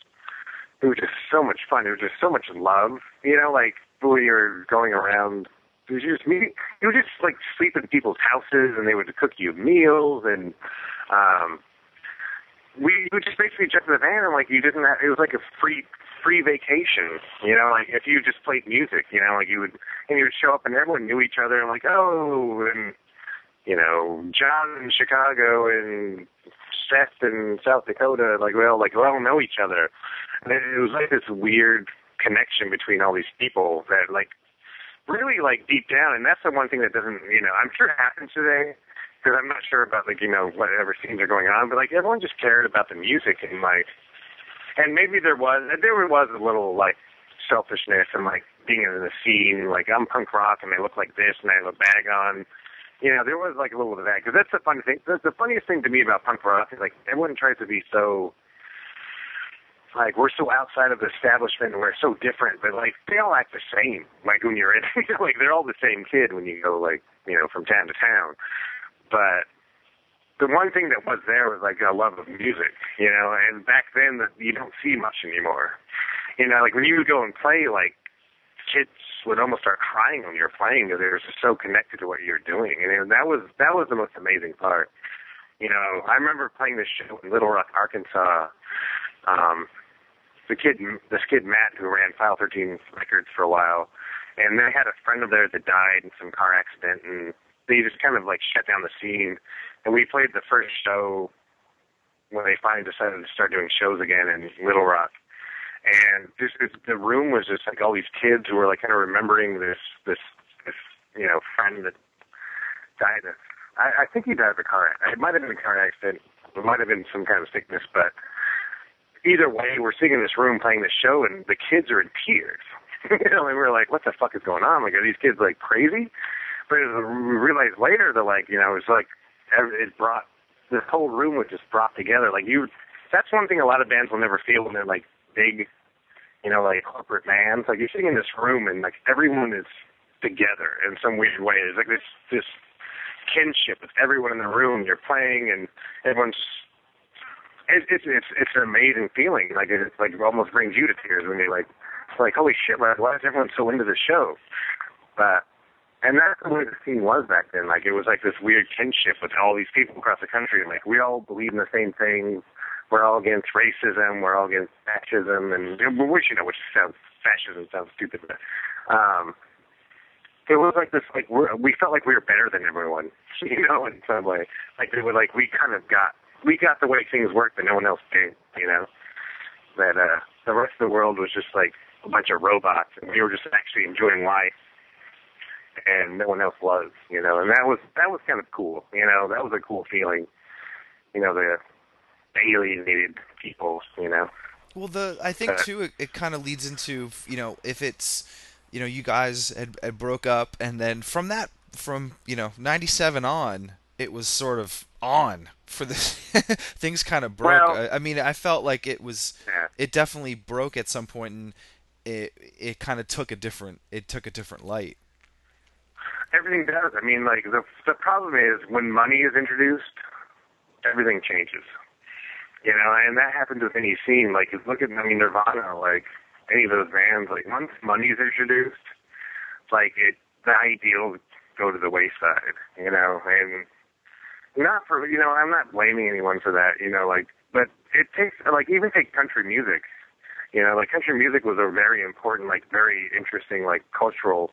Speaker 4: it was just so much fun. It was just so much love, you know, like when you're going around. It was just me. You would just like sleep in people's houses, and they would cook you meals, and um, we would just basically jump in the van, and like you didn't. Have, it was like a free free vacation, you know. Like if you just played music, you know, like you would, and you would show up, and everyone knew each other, and like oh, and you know, John in Chicago and Seth in South Dakota, like we all like we all know each other. And it, it was like this weird connection between all these people that like really like deep down and that's the one thing that doesn't you know, I'm sure it happens today because I'm not sure about like, you know, whatever scenes are going on, but like everyone just cared about the music and like and maybe there was there was a little like selfishness and like being in the scene, like I'm punk rock and I look like this and I have a bag on you know, there was like a little bit of that because that's the funny thing. That's the funniest thing to me about punk rock is like everyone tries to be so like we're so outside of the establishment and we're so different, but like they all act the same. Like when you're in, [LAUGHS] like they're all the same kid when you go like you know from town to town. But the one thing that was there was like a love of music, you know. And back then, that you don't see much anymore. You know, like when you would go and play, like kids would almost start crying when you're playing because they were just so connected to what you're doing, and that was that was the most amazing part. You know, I remember playing this show in Little Rock, Arkansas. Um, the kid, this kid Matt, who ran File 13 Records for a while, and they had a friend of theirs that died in some car accident, and they just kind of like shut down the scene. And we played the first show when they finally decided to start doing shows again in Little Rock and this, this the room was just like all these kids who were like kind of remembering this this this you know friend that died of I, I think he died of a car accident. It might have been a car accident. It might have been some kind of sickness, but either way, we're sitting in this room playing this show, and the kids are in tears. [LAUGHS] you know, and we're like, "What the fuck is going on? Like, are these kids like crazy?" But we realized later that, like, you know, it's like it brought this whole room was just brought together. Like you, that's one thing a lot of bands will never feel when they're like big, you know, like corporate bands. Like you're sitting in this room and like everyone is together in some weird way. There's like this this kinship with everyone in the room. You're playing and everyone's. It, it's it's it's an amazing feeling. Like it like it almost brings you to tears when you're like, it's like holy shit, like, why is everyone so into the show? But and that's the way the scene was back then. Like it was like this weird kinship with all these people across the country. and Like we all believe in the same things. We're all against racism. We're all against fascism, and which you know, which sounds fascism sounds stupid, but um, it was like this. Like we're, we felt like we were better than everyone, [LAUGHS] you know, in some way. Like they were like we kind of got we got the way things worked that no one else did, you know. That uh, the rest of the world was just like a bunch of robots, and we were just actually enjoying life and no one else was, you know, and that was that was kind of cool, you know, that was a cool feeling, you know, the alienated people, you know.
Speaker 3: Well, the I think
Speaker 4: Uh,
Speaker 3: too it, it kind of leads into you know if it's you know you guys had, had broke up and then from that from you know 97 on it was sort of on for the [LAUGHS] things kind of broke
Speaker 4: Well-
Speaker 3: I, I mean i felt like it was
Speaker 4: Yeah.
Speaker 3: it definitely broke at some point and it it kind of took a different it took a different light
Speaker 4: Everything does. I mean, like the the problem is when money is introduced, everything changes. You know, and that happens with any scene. Like, look at I mean Nirvana, like any of those bands. Like once money is introduced, like it, the ideals go to the wayside. You know, and not for you know, I'm not blaming anyone for that. You know, like, but it takes like even take country music. You know, like country music was a very important, like very interesting, like cultural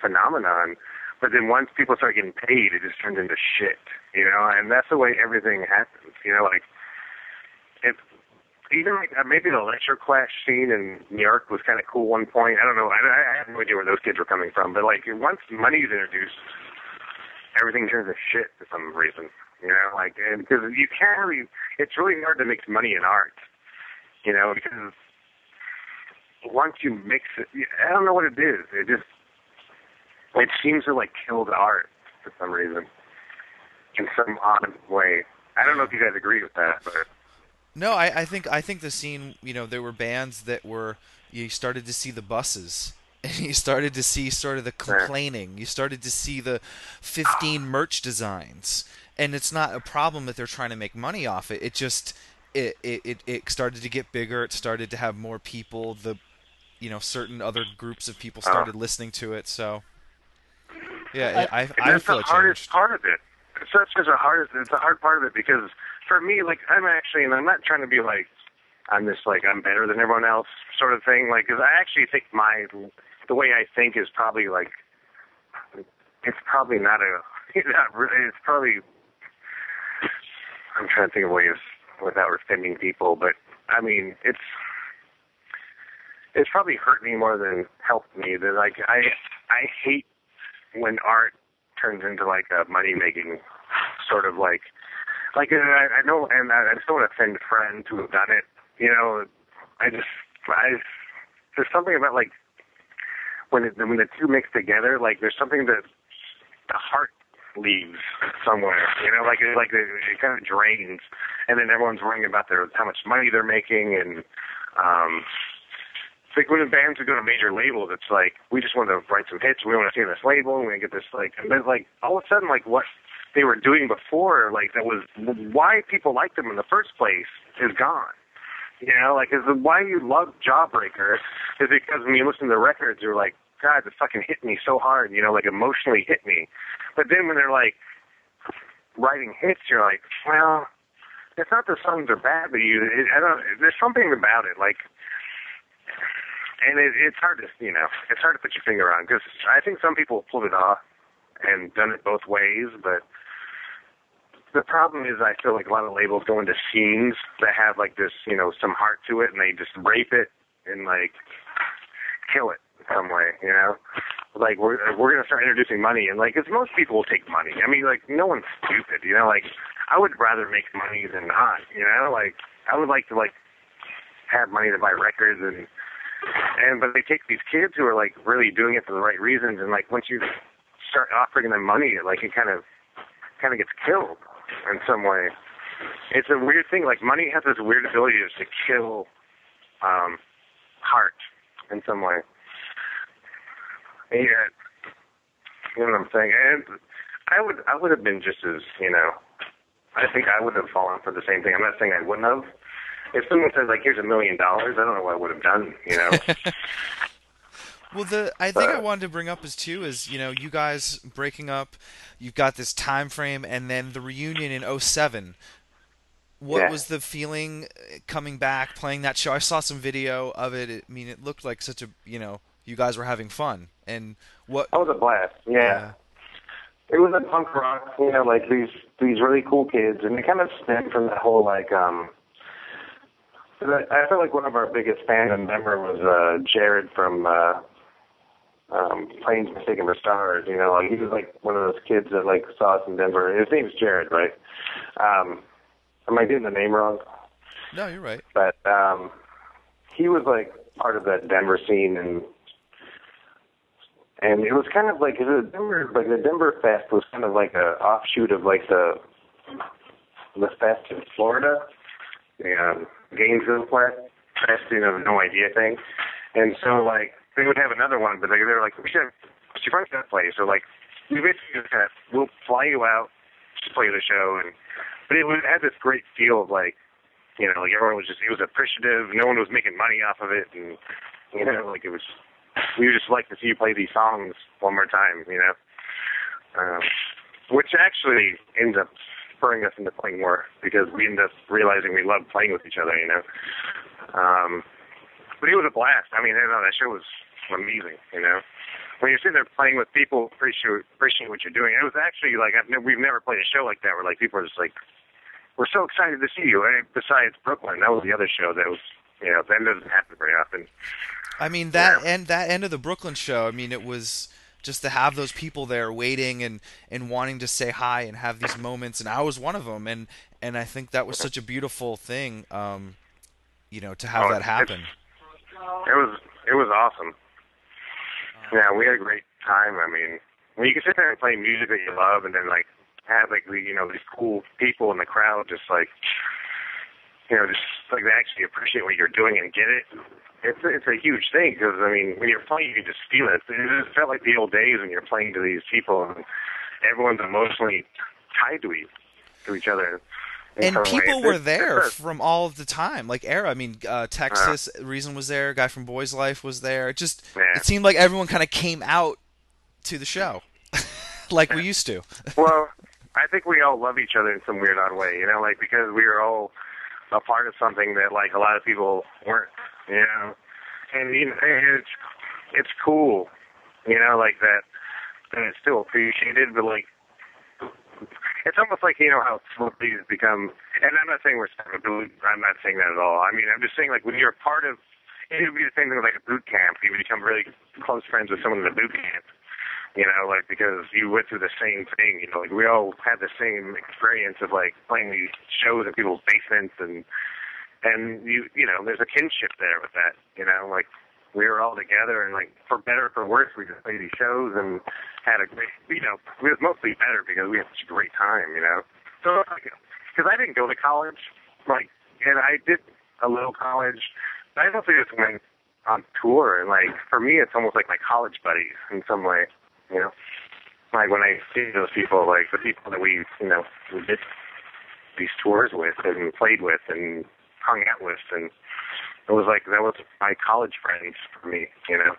Speaker 4: phenomenon. But then once people start getting paid, it just turns into shit, you know. And that's the way everything happens, you know. Like, if even like uh, maybe the electroclash scene in New York was kind of cool one point. I don't know. I, I have no idea where those kids were coming from, but like once money's introduced, everything turns to shit for some reason. You know, like and because you can't really, it's really hard to make money in art. You know, because once you mix it, I don't know what it is. It just it seems to like kill the art for some reason, in some odd way. I don't know if you guys agree with that, but
Speaker 3: No, I, I think I think the scene. You know, there were bands that were. You started to see the buses. And [LAUGHS] you started to see sort of the complaining. You started to see the 15 merch designs, and it's not a problem that they're trying to make money off it. It just it, it, it, started to get bigger. It started to have more people. The you know certain other groups of people oh. started listening to it. So yeah, I I, I
Speaker 4: that's
Speaker 3: feel
Speaker 4: the hardest
Speaker 3: changed.
Speaker 4: part of it. It's such as a hard. It's a hard part of it because for me, like I'm actually, and I'm not trying to be like I'm this like I'm better than everyone else sort of thing. Like, because I actually think my the way I think is probably like it's probably not a [LAUGHS] not really. It's probably I'm trying to think of ways without offending people, but I mean it's it's probably hurt me more than helped me. That like I I hate when art turns into like a money making sort of like like I, I know and I, I just don't want to offend friends who have done it. You know, I just I there's something about like when it, when the two mix together, like there's something that the heart leaves somewhere. You know, like it like it, it kind of drains, and then everyone's worrying about their how much money they're making and um it's like when the bands would go to major labels, it's like we just want to write some hits. We want to see this label. And we get this like, and then like all of a sudden, like what they were doing before, like that was why people liked them in the first place, is gone. You know, like is why you love Jawbreaker [LAUGHS] is because when you listen to the records, you're like, God, it fucking hit me so hard. You know, like emotionally hit me. But then when they're like writing hits, you're like, well, it's not the songs are bad, but you, it, I don't. There's something about it, like and it, it's hard to you know it's hard to put your finger on because I think some people have pulled it off and done it both ways, but the problem is I feel like a lot of labels go into scenes that have like this you know some heart to it and they just rape it and like kill it in some way you know? Like we're we're gonna start introducing money and like because most people will take money. I mean like no one's stupid you know? Like I would rather make money than not you know? Like I would like to like have money to buy records and and but they take these kids who are like really doing it for the right reasons and like once you start offering them money like it kind of kind of gets killed in some way. It's a weird thing like money has this weird ability to kill um heart in some way. Yeah. You know what i'm saying? And i would i would have been just as you know i think i would have fallen for the same thing. I'm not saying i wouldn't have. If someone says like here's a million dollars i don't know what i would have done you know [LAUGHS]
Speaker 3: Well, the I think I wanted to bring up is too is you know you guys breaking up, you've got this time frame, and then the reunion in 07. What
Speaker 4: Yeah.
Speaker 3: was the feeling uh, coming back, playing that show? I saw some video of it. I mean, it looked like such a you know you guys were having fun, and what?
Speaker 4: That was a blast. Yeah. It was a punk rock, you know, like these these really cool kids, and it kind of stemmed from that whole like um. I feel like one of our biggest fans and Denver was uh Gared from uh um Planes Mistaken for Stars. You know, like he was like one of those kids that like saw us in Denver. His name's Gared, right? Um, am I getting the name wrong?
Speaker 3: No, you're right.
Speaker 4: but um he was like part of that Denver scene and and it was kind of like the Denver like the Denver Fest was kind of like a offshoot of like the the fest in Florida, the um, Gainesville Fest, Fest, you know, no idea thing. And so like they would have another one, but they, they were like, we should have, should run that place. So like we basically just kind of we'll fly you out, just play the show, and but it, was, it had this great feel of like you know, like everyone was just it was appreciative. No one was making money off of it, and you know, like it was. We would just like to see you play these songs one more time, you know. Um, which actually ends up spurring us into playing more because we end up realizing we love playing with each other, you know. Um, but it was a blast. I mean, you know, that show was amazing, you know. When you're sitting there playing with people, appreciate appreciate what you're doing. It was actually like I've never, we've never played a show like that where like people are just like we're so excited to see you. And besides Brooklyn, that was the other show that was, you know, that doesn't happen very often.
Speaker 3: I mean that end that end of the Brooklyn show. I mean it was just to have those people there waiting and and wanting to say hi and have these moments and I was one of them and and I think that was such a beautiful thing um you know to have
Speaker 4: Oh,
Speaker 3: that happen.
Speaker 4: It was it was awesome. Yeah, we had a great time. I mean, when you can sit there and play music that you love, and then like have like you know these cool people in the crowd, just like you know, just like they actually appreciate what you're doing and get it. It's it's a huge thing because I mean, when you're playing, you can just feel it. It just felt like the old days when you're playing to these people, and everyone's emotionally tied to each to each other.
Speaker 3: And people were there from all of the time. Like era, I mean, uh, Texas Reason was there. Guy from Boys Life was there. It just
Speaker 4: Yeah.
Speaker 3: it seemed like everyone kind of came out to the show, [LAUGHS] like we used to. [LAUGHS]
Speaker 4: well, I think we all love each other in some weird odd way, you know, like because we are all a part of something that like a lot of people weren't, you know, and you know, it's it's cool, you know, like that, and it's still appreciated, but like it's almost like you know how celebrities become, and I'm not saying we're celebrities, I'm not saying that at all. I mean, I'm just saying like when you're a part of, it would be the same thing with like a boot camp. You become really close friends with someone in the boot camp you know, like because you went through the same thing, you know, like we all had the same experience of like playing these shows in people's basements and and you you know, there's a kinship there with that, you know, like we were all together and like for better or for worse we just played these shows and had a great you know, it was mostly better because we had such a great time, you know. So because I didn't go to college, like and I did a little college, but I mostly just went on tour and like for me it's almost like my college buddies in some way you know. Like when I see those people, like the people that we, you know, we did these tours with and played with and hung out with, and it was like that was my college friends for me, you know,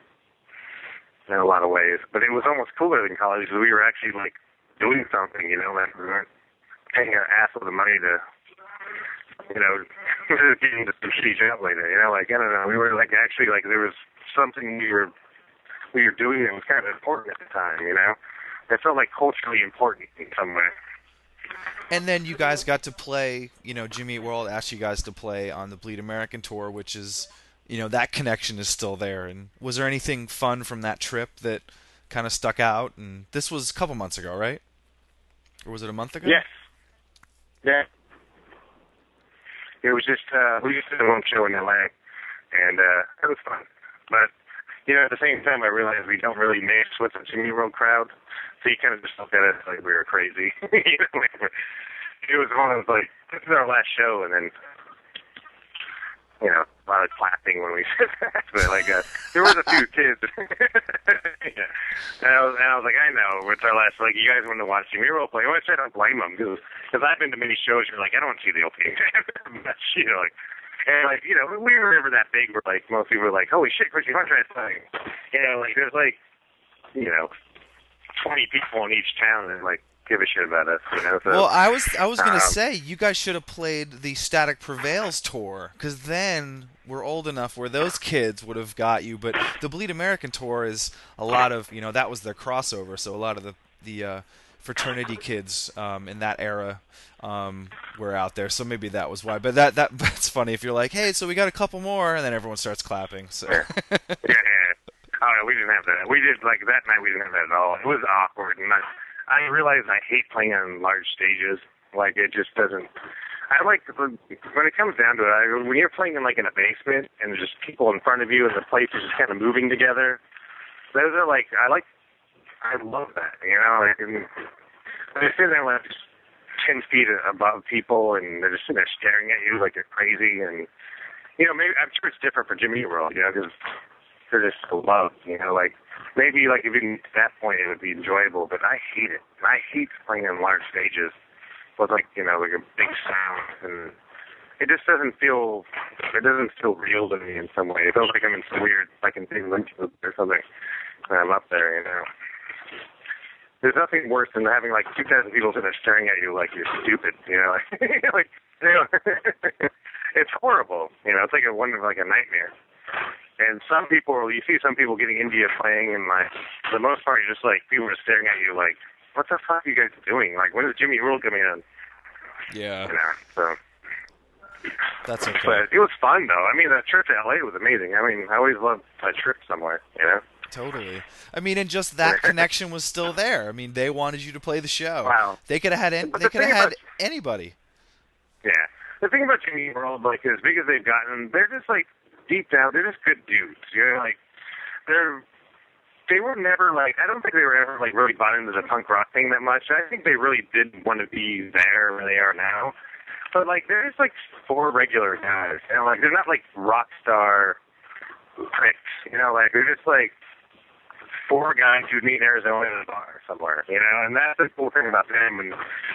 Speaker 4: in a lot of ways. But it was almost cooler than college because we were actually like doing something, you know, like we weren't paying our ass with the money to, you know, getting [LAUGHS] to some shitty job later, you know, like I don't know, we were like actually like there was something we were we were doing that was kind of important at the time, you know. It felt like culturally important in some way.
Speaker 3: And then you guys got to play, you know, Jimmy Eat World asked you guys to play on the Bleed American tour, which is, you know, that connection is still there. And was there anything fun from that trip that kind of stuck out? And this was a couple months ago, right? Or was it a month ago?
Speaker 4: Yes. Yeah. It was just uh we just did one show in LA and uh it was fun. But you know, at the same time I realized we don't really mix with the Jimmy World crowd. So you kind of just look at us like we were crazy. [LAUGHS] like, it was one of those like this is our last show and then you know, a lot of clapping when we [LAUGHS] said that. But like, uh, there was a few kids. [LAUGHS] yeah. And I was, and I was like, I know, it's our last. Like, you guys want to watch Jimmy Roll play? Which I don't blame them because because I've been to many shows. You're like, I don't see the opening match. You know, like. And like you know, we were never that big. We're like most people were like, "Holy shit, Christie Front's playing!" You know, like there's like, you know, twenty people in each town and like give a shit about us. You know, so
Speaker 3: Well, I was I was gonna
Speaker 4: um,
Speaker 3: say you guys should have played the Static Prevails tour because then we're old enough where those kids would have got you. But the Bleed American tour is a lot of you know that was their crossover, so a lot of the the uh, fraternity kids um, in that era um, were out there. So maybe that was why. But that that [LAUGHS] that's funny if you're like, hey, so we got a couple more, and then everyone starts clapping. So
Speaker 4: yeah, yeah. Oh, no, we didn't have that. We did like that night. We didn't have that at all. It was awkward, and I, I realized I hate playing on large stages. Like it just doesn't. I like when it comes down to it. I, when you're playing in like in a basement and there's just people in front of you and the place is just kind of moving together. Those are like I like. I love that. You know, like and when you're sitting there like just ten feet above people and they're just sitting there staring at you like you're crazy and you know maybe I'm sure it's different for Jimmy World. You know because they're just so loved, you know, like maybe like you to that point it would be enjoyable, but I hate it. And I hate playing on large stages with like, you know, like a big sound and it just doesn't feel it doesn't feel real to me in some way. It feels like I'm in some weird like in Big Lynchwood or something. And I'm up there, you know. There's nothing worse than having like two thousand people sitting there staring at you like you're stupid, you know, like [LAUGHS] like you know, [LAUGHS] it's horrible. You know, it's like a one like a nightmare. And some people, you see some people getting India playing, and like for the most part, you're just like people are staring at you like, what the fuck are you guys doing? Like, when is Jimmy World coming in?"
Speaker 3: Yeah.
Speaker 4: You know, so.
Speaker 3: That's [LAUGHS] okay.
Speaker 4: But it was fun though. I mean, that trip to LA was amazing. I mean, I always love a trip somewhere. You know.
Speaker 3: Totally. I mean, and just that [LAUGHS] connection was still there. I mean, they wanted you to play the show.
Speaker 4: Wow.
Speaker 3: They could have had any, they
Speaker 4: the
Speaker 3: could have had
Speaker 4: about-
Speaker 3: anybody.
Speaker 4: Yeah. The thing about Jimmy World, like, as big as they've gotten, they're just like deep down, they're just good dudes. You know, like they're they were never like I don't think they were ever like really bought into the punk rock thing that much. I think they really did want to be there where they are now. But like they're just like four regular guys. Know, like they're not like rock star pricks. You know, like they're just like four guys who meet in Arizona in a bar somewhere, you know, and that's the cool thing about them, and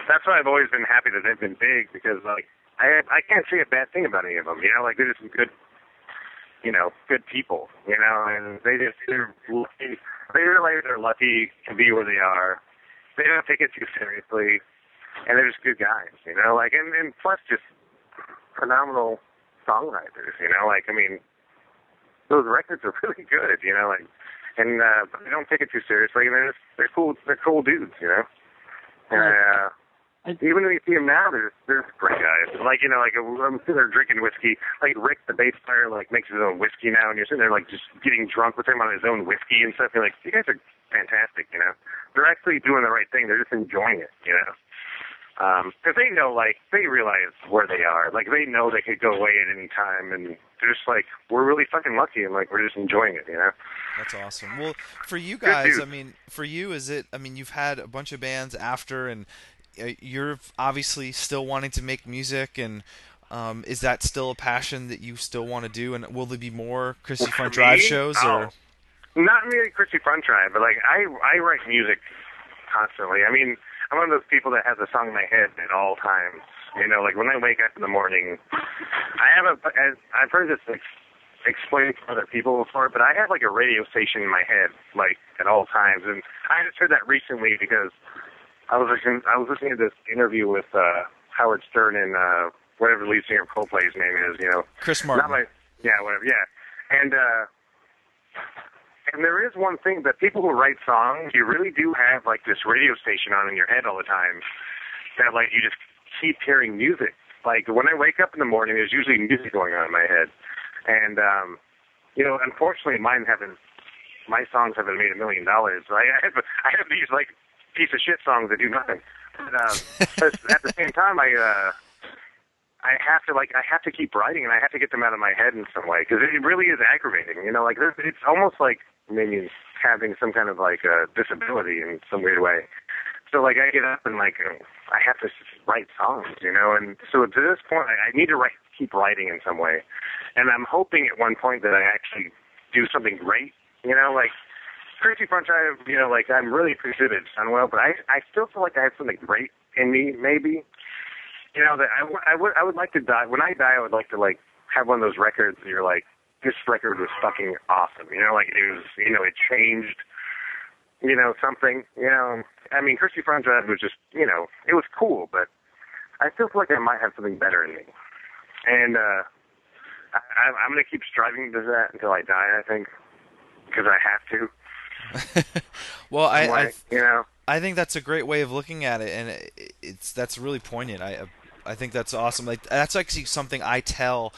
Speaker 4: that's why I've always been happy that they've been big because like I I can't say a bad thing about any of them, you know, like they're just good, you know, good people, you know, and they just they're lucky, they realize they're lucky to be where they are. They don't take it too seriously, and they're just good guys, you know, like and and plus just phenomenal songwriters, you know, like I mean those records are [LAUGHS] really good, you know, like and uh but they don't take it too seriously and they're just, they're cool they're cool dudes, you know. And uh even when you see them now, they're they're great guys. Like you know, like I'm sitting there drinking whiskey. Like Rick, the bass player, like makes his own whiskey now, and you're sitting there like just getting drunk with him on his own whiskey and stuff. You're like, you guys are fantastic. You know, they're actually doing the right thing. They're just enjoying it. You know, um, because they know, like they realize where they are. Like they know they could go away at any time, and they're just like, we're really fucking lucky, and like we're just enjoying it. You know.
Speaker 3: That's awesome. Well, for you guys. I mean, for you, is it? I mean, you've had a bunch of bands after, and you're obviously still wanting to make music, and um, is that still a passion that you still want to do? And will there be more
Speaker 4: For
Speaker 3: Front Drive
Speaker 4: me?
Speaker 3: shows?
Speaker 4: Oh.
Speaker 3: Or
Speaker 4: Not really Christie Front Drive, but like I I write music constantly. I mean, I'm one of those people that has a song in my head at all times. You know, like when I wake up in the morning, I have a. I've heard this ex- explained to other people before, but I have like a radio station in my head, like at all times, and I just heard that recently because I was listening. I was listening to this interview with uh Howard Stern and uh whatever the lead singer of Coldplay's name is. You know,
Speaker 3: Chris Martin.
Speaker 4: not my, yeah, whatever, yeah. And uh and there is one thing that people who write songs, you really do have like this radio station on in your head all the time that like you just keep hearing music. Like when I wake up in the morning there's usually music going on in my head. And um you know, unfortunately mine haven't my songs haven't made a million dollars. I I have I have these like piece of shit songs that do nothing. But uh, but at the same time I uh I have to like I have to keep writing and I have to get them out of my head in some way because it really is aggravating. You know, like it's almost like maybe having some kind of like a disability in some weird way. So like I get up and like uh, I have to write songs, you know, and so to this point I, I need to write, keep writing in some way, and I'm hoping at one point that I actually do something great, you know, like. Christie Front Drive, you know, like I'm really appreciative it's done well, but I I still feel like I have something great in me, maybe, you know that I, I would I would like to die. When I die I would like to like have one of those records that you're like this record was fucking awesome. You know like it was you know it changed you know something. You know I mean Christie Drive was just you know it was cool but I still feel like I might have something better in me. And uh I, I- I'm gonna keep striving to that until I die I think because I have to
Speaker 3: well, I, I
Speaker 4: like, you know
Speaker 3: I think that's a great way of looking at it, and it- it's that's really poignant. I I think that's awesome. Like that's actually something I tell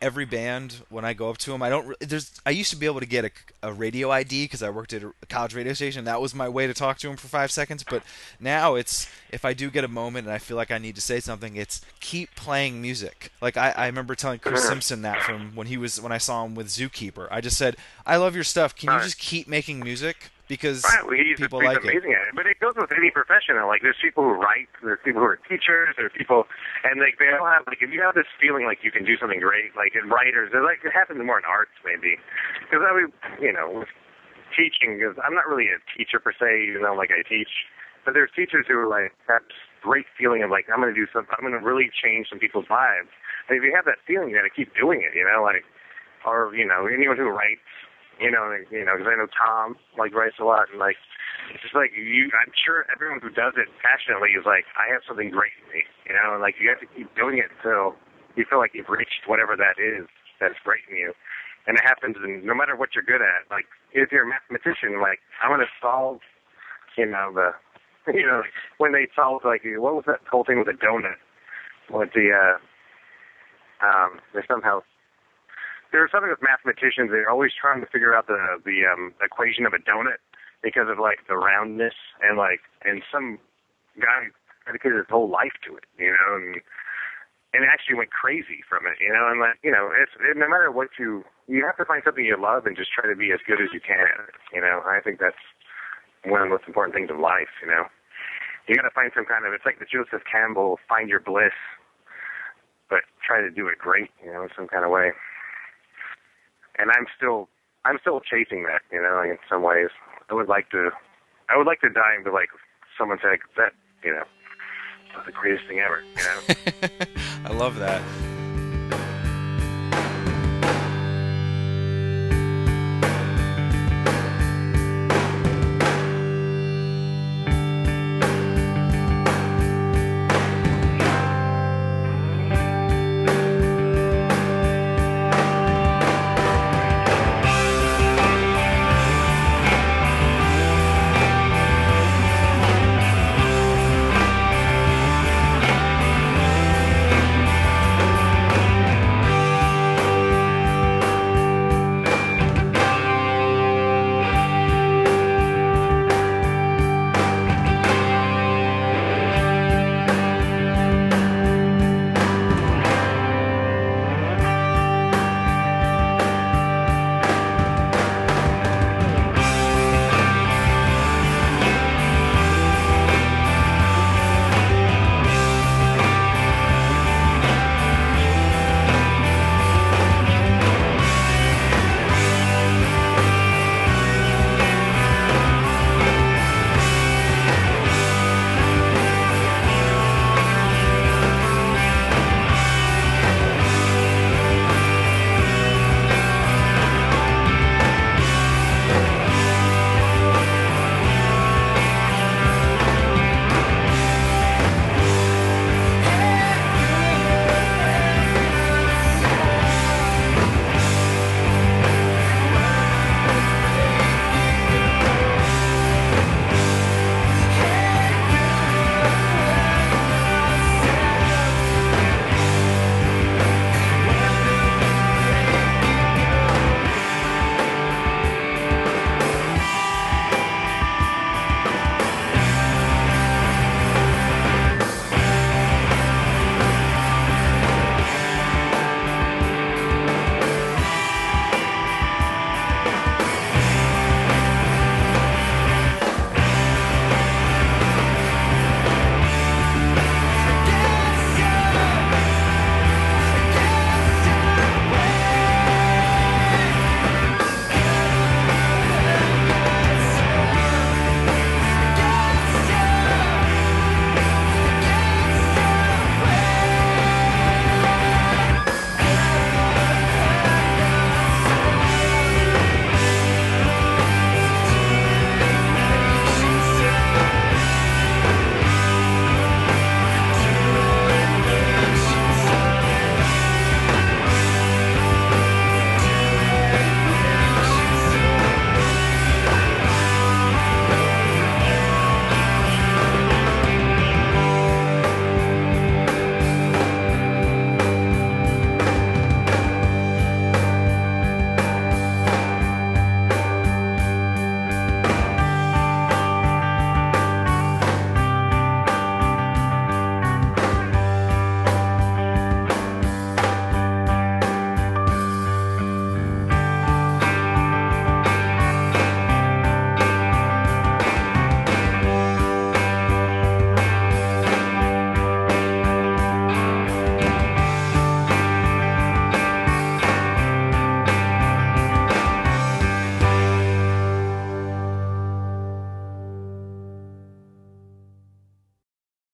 Speaker 3: every band when I go up to them. I don't. re- There's. I used to be able to get a, a radio ID because I worked at a college radio station. That was my way to talk to them for five seconds. But now it's if I do get a moment and I feel like I need to say something, it's keep playing music. Like I, I remember telling Chris Simpson that from when he was when I saw him with Zookeeper. I just said, I love your stuff. Can you just keep making music because
Speaker 4: Right, well, he's,
Speaker 3: people
Speaker 4: he's
Speaker 3: like it.
Speaker 4: amazing at it. But it goes with any profession. Like there's people who write, there's people who are teachers, there's people, and like they all have like if you have this feeling like you can do something great, like in writers, it like it happens more in arts maybe, because I mean, you know, teaching, because I'm not really a teacher per se, even though like I teach, but there's teachers who are like have this great feeling of like I'm going to do something, I'm going to really change some people's lives. And if you have that feeling, you got to keep doing it, you know, like, or you know, anyone who writes you know, you know, because I know Tom like writes a lot, and like it's just like you. I'm sure everyone who does it passionately is like, I have something great in me, you know, and like you have to keep doing it until you feel like you've reached whatever that is that's great in you, and it happens, and no matter what you're good at, like if you're a mathematician, like I'm gonna solve, you know, the, [LAUGHS] you know, when they solved like what was that whole thing with the donut, what the uh, um, they somehow there's something with mathematicians. They're always trying to figure out the the um, equation of a donut because of like the roundness and like and some guy dedicated his whole life to it, you know, and and actually went crazy from it, you know, and like you know, it's it, no matter what you you have to find something you love and just try to be as good as you can at it, you know. I think that's one of the most important things in life, you know. You got to find some kind of it's like the Joseph Campbell find your bliss, but try to do it great, you know, in some kind of way. And I'm still I'm still chasing that, you know, in some ways. I would like to I would like to die and be like someone say that, you know, the greatest thing ever, you know. [LAUGHS]
Speaker 3: I love that.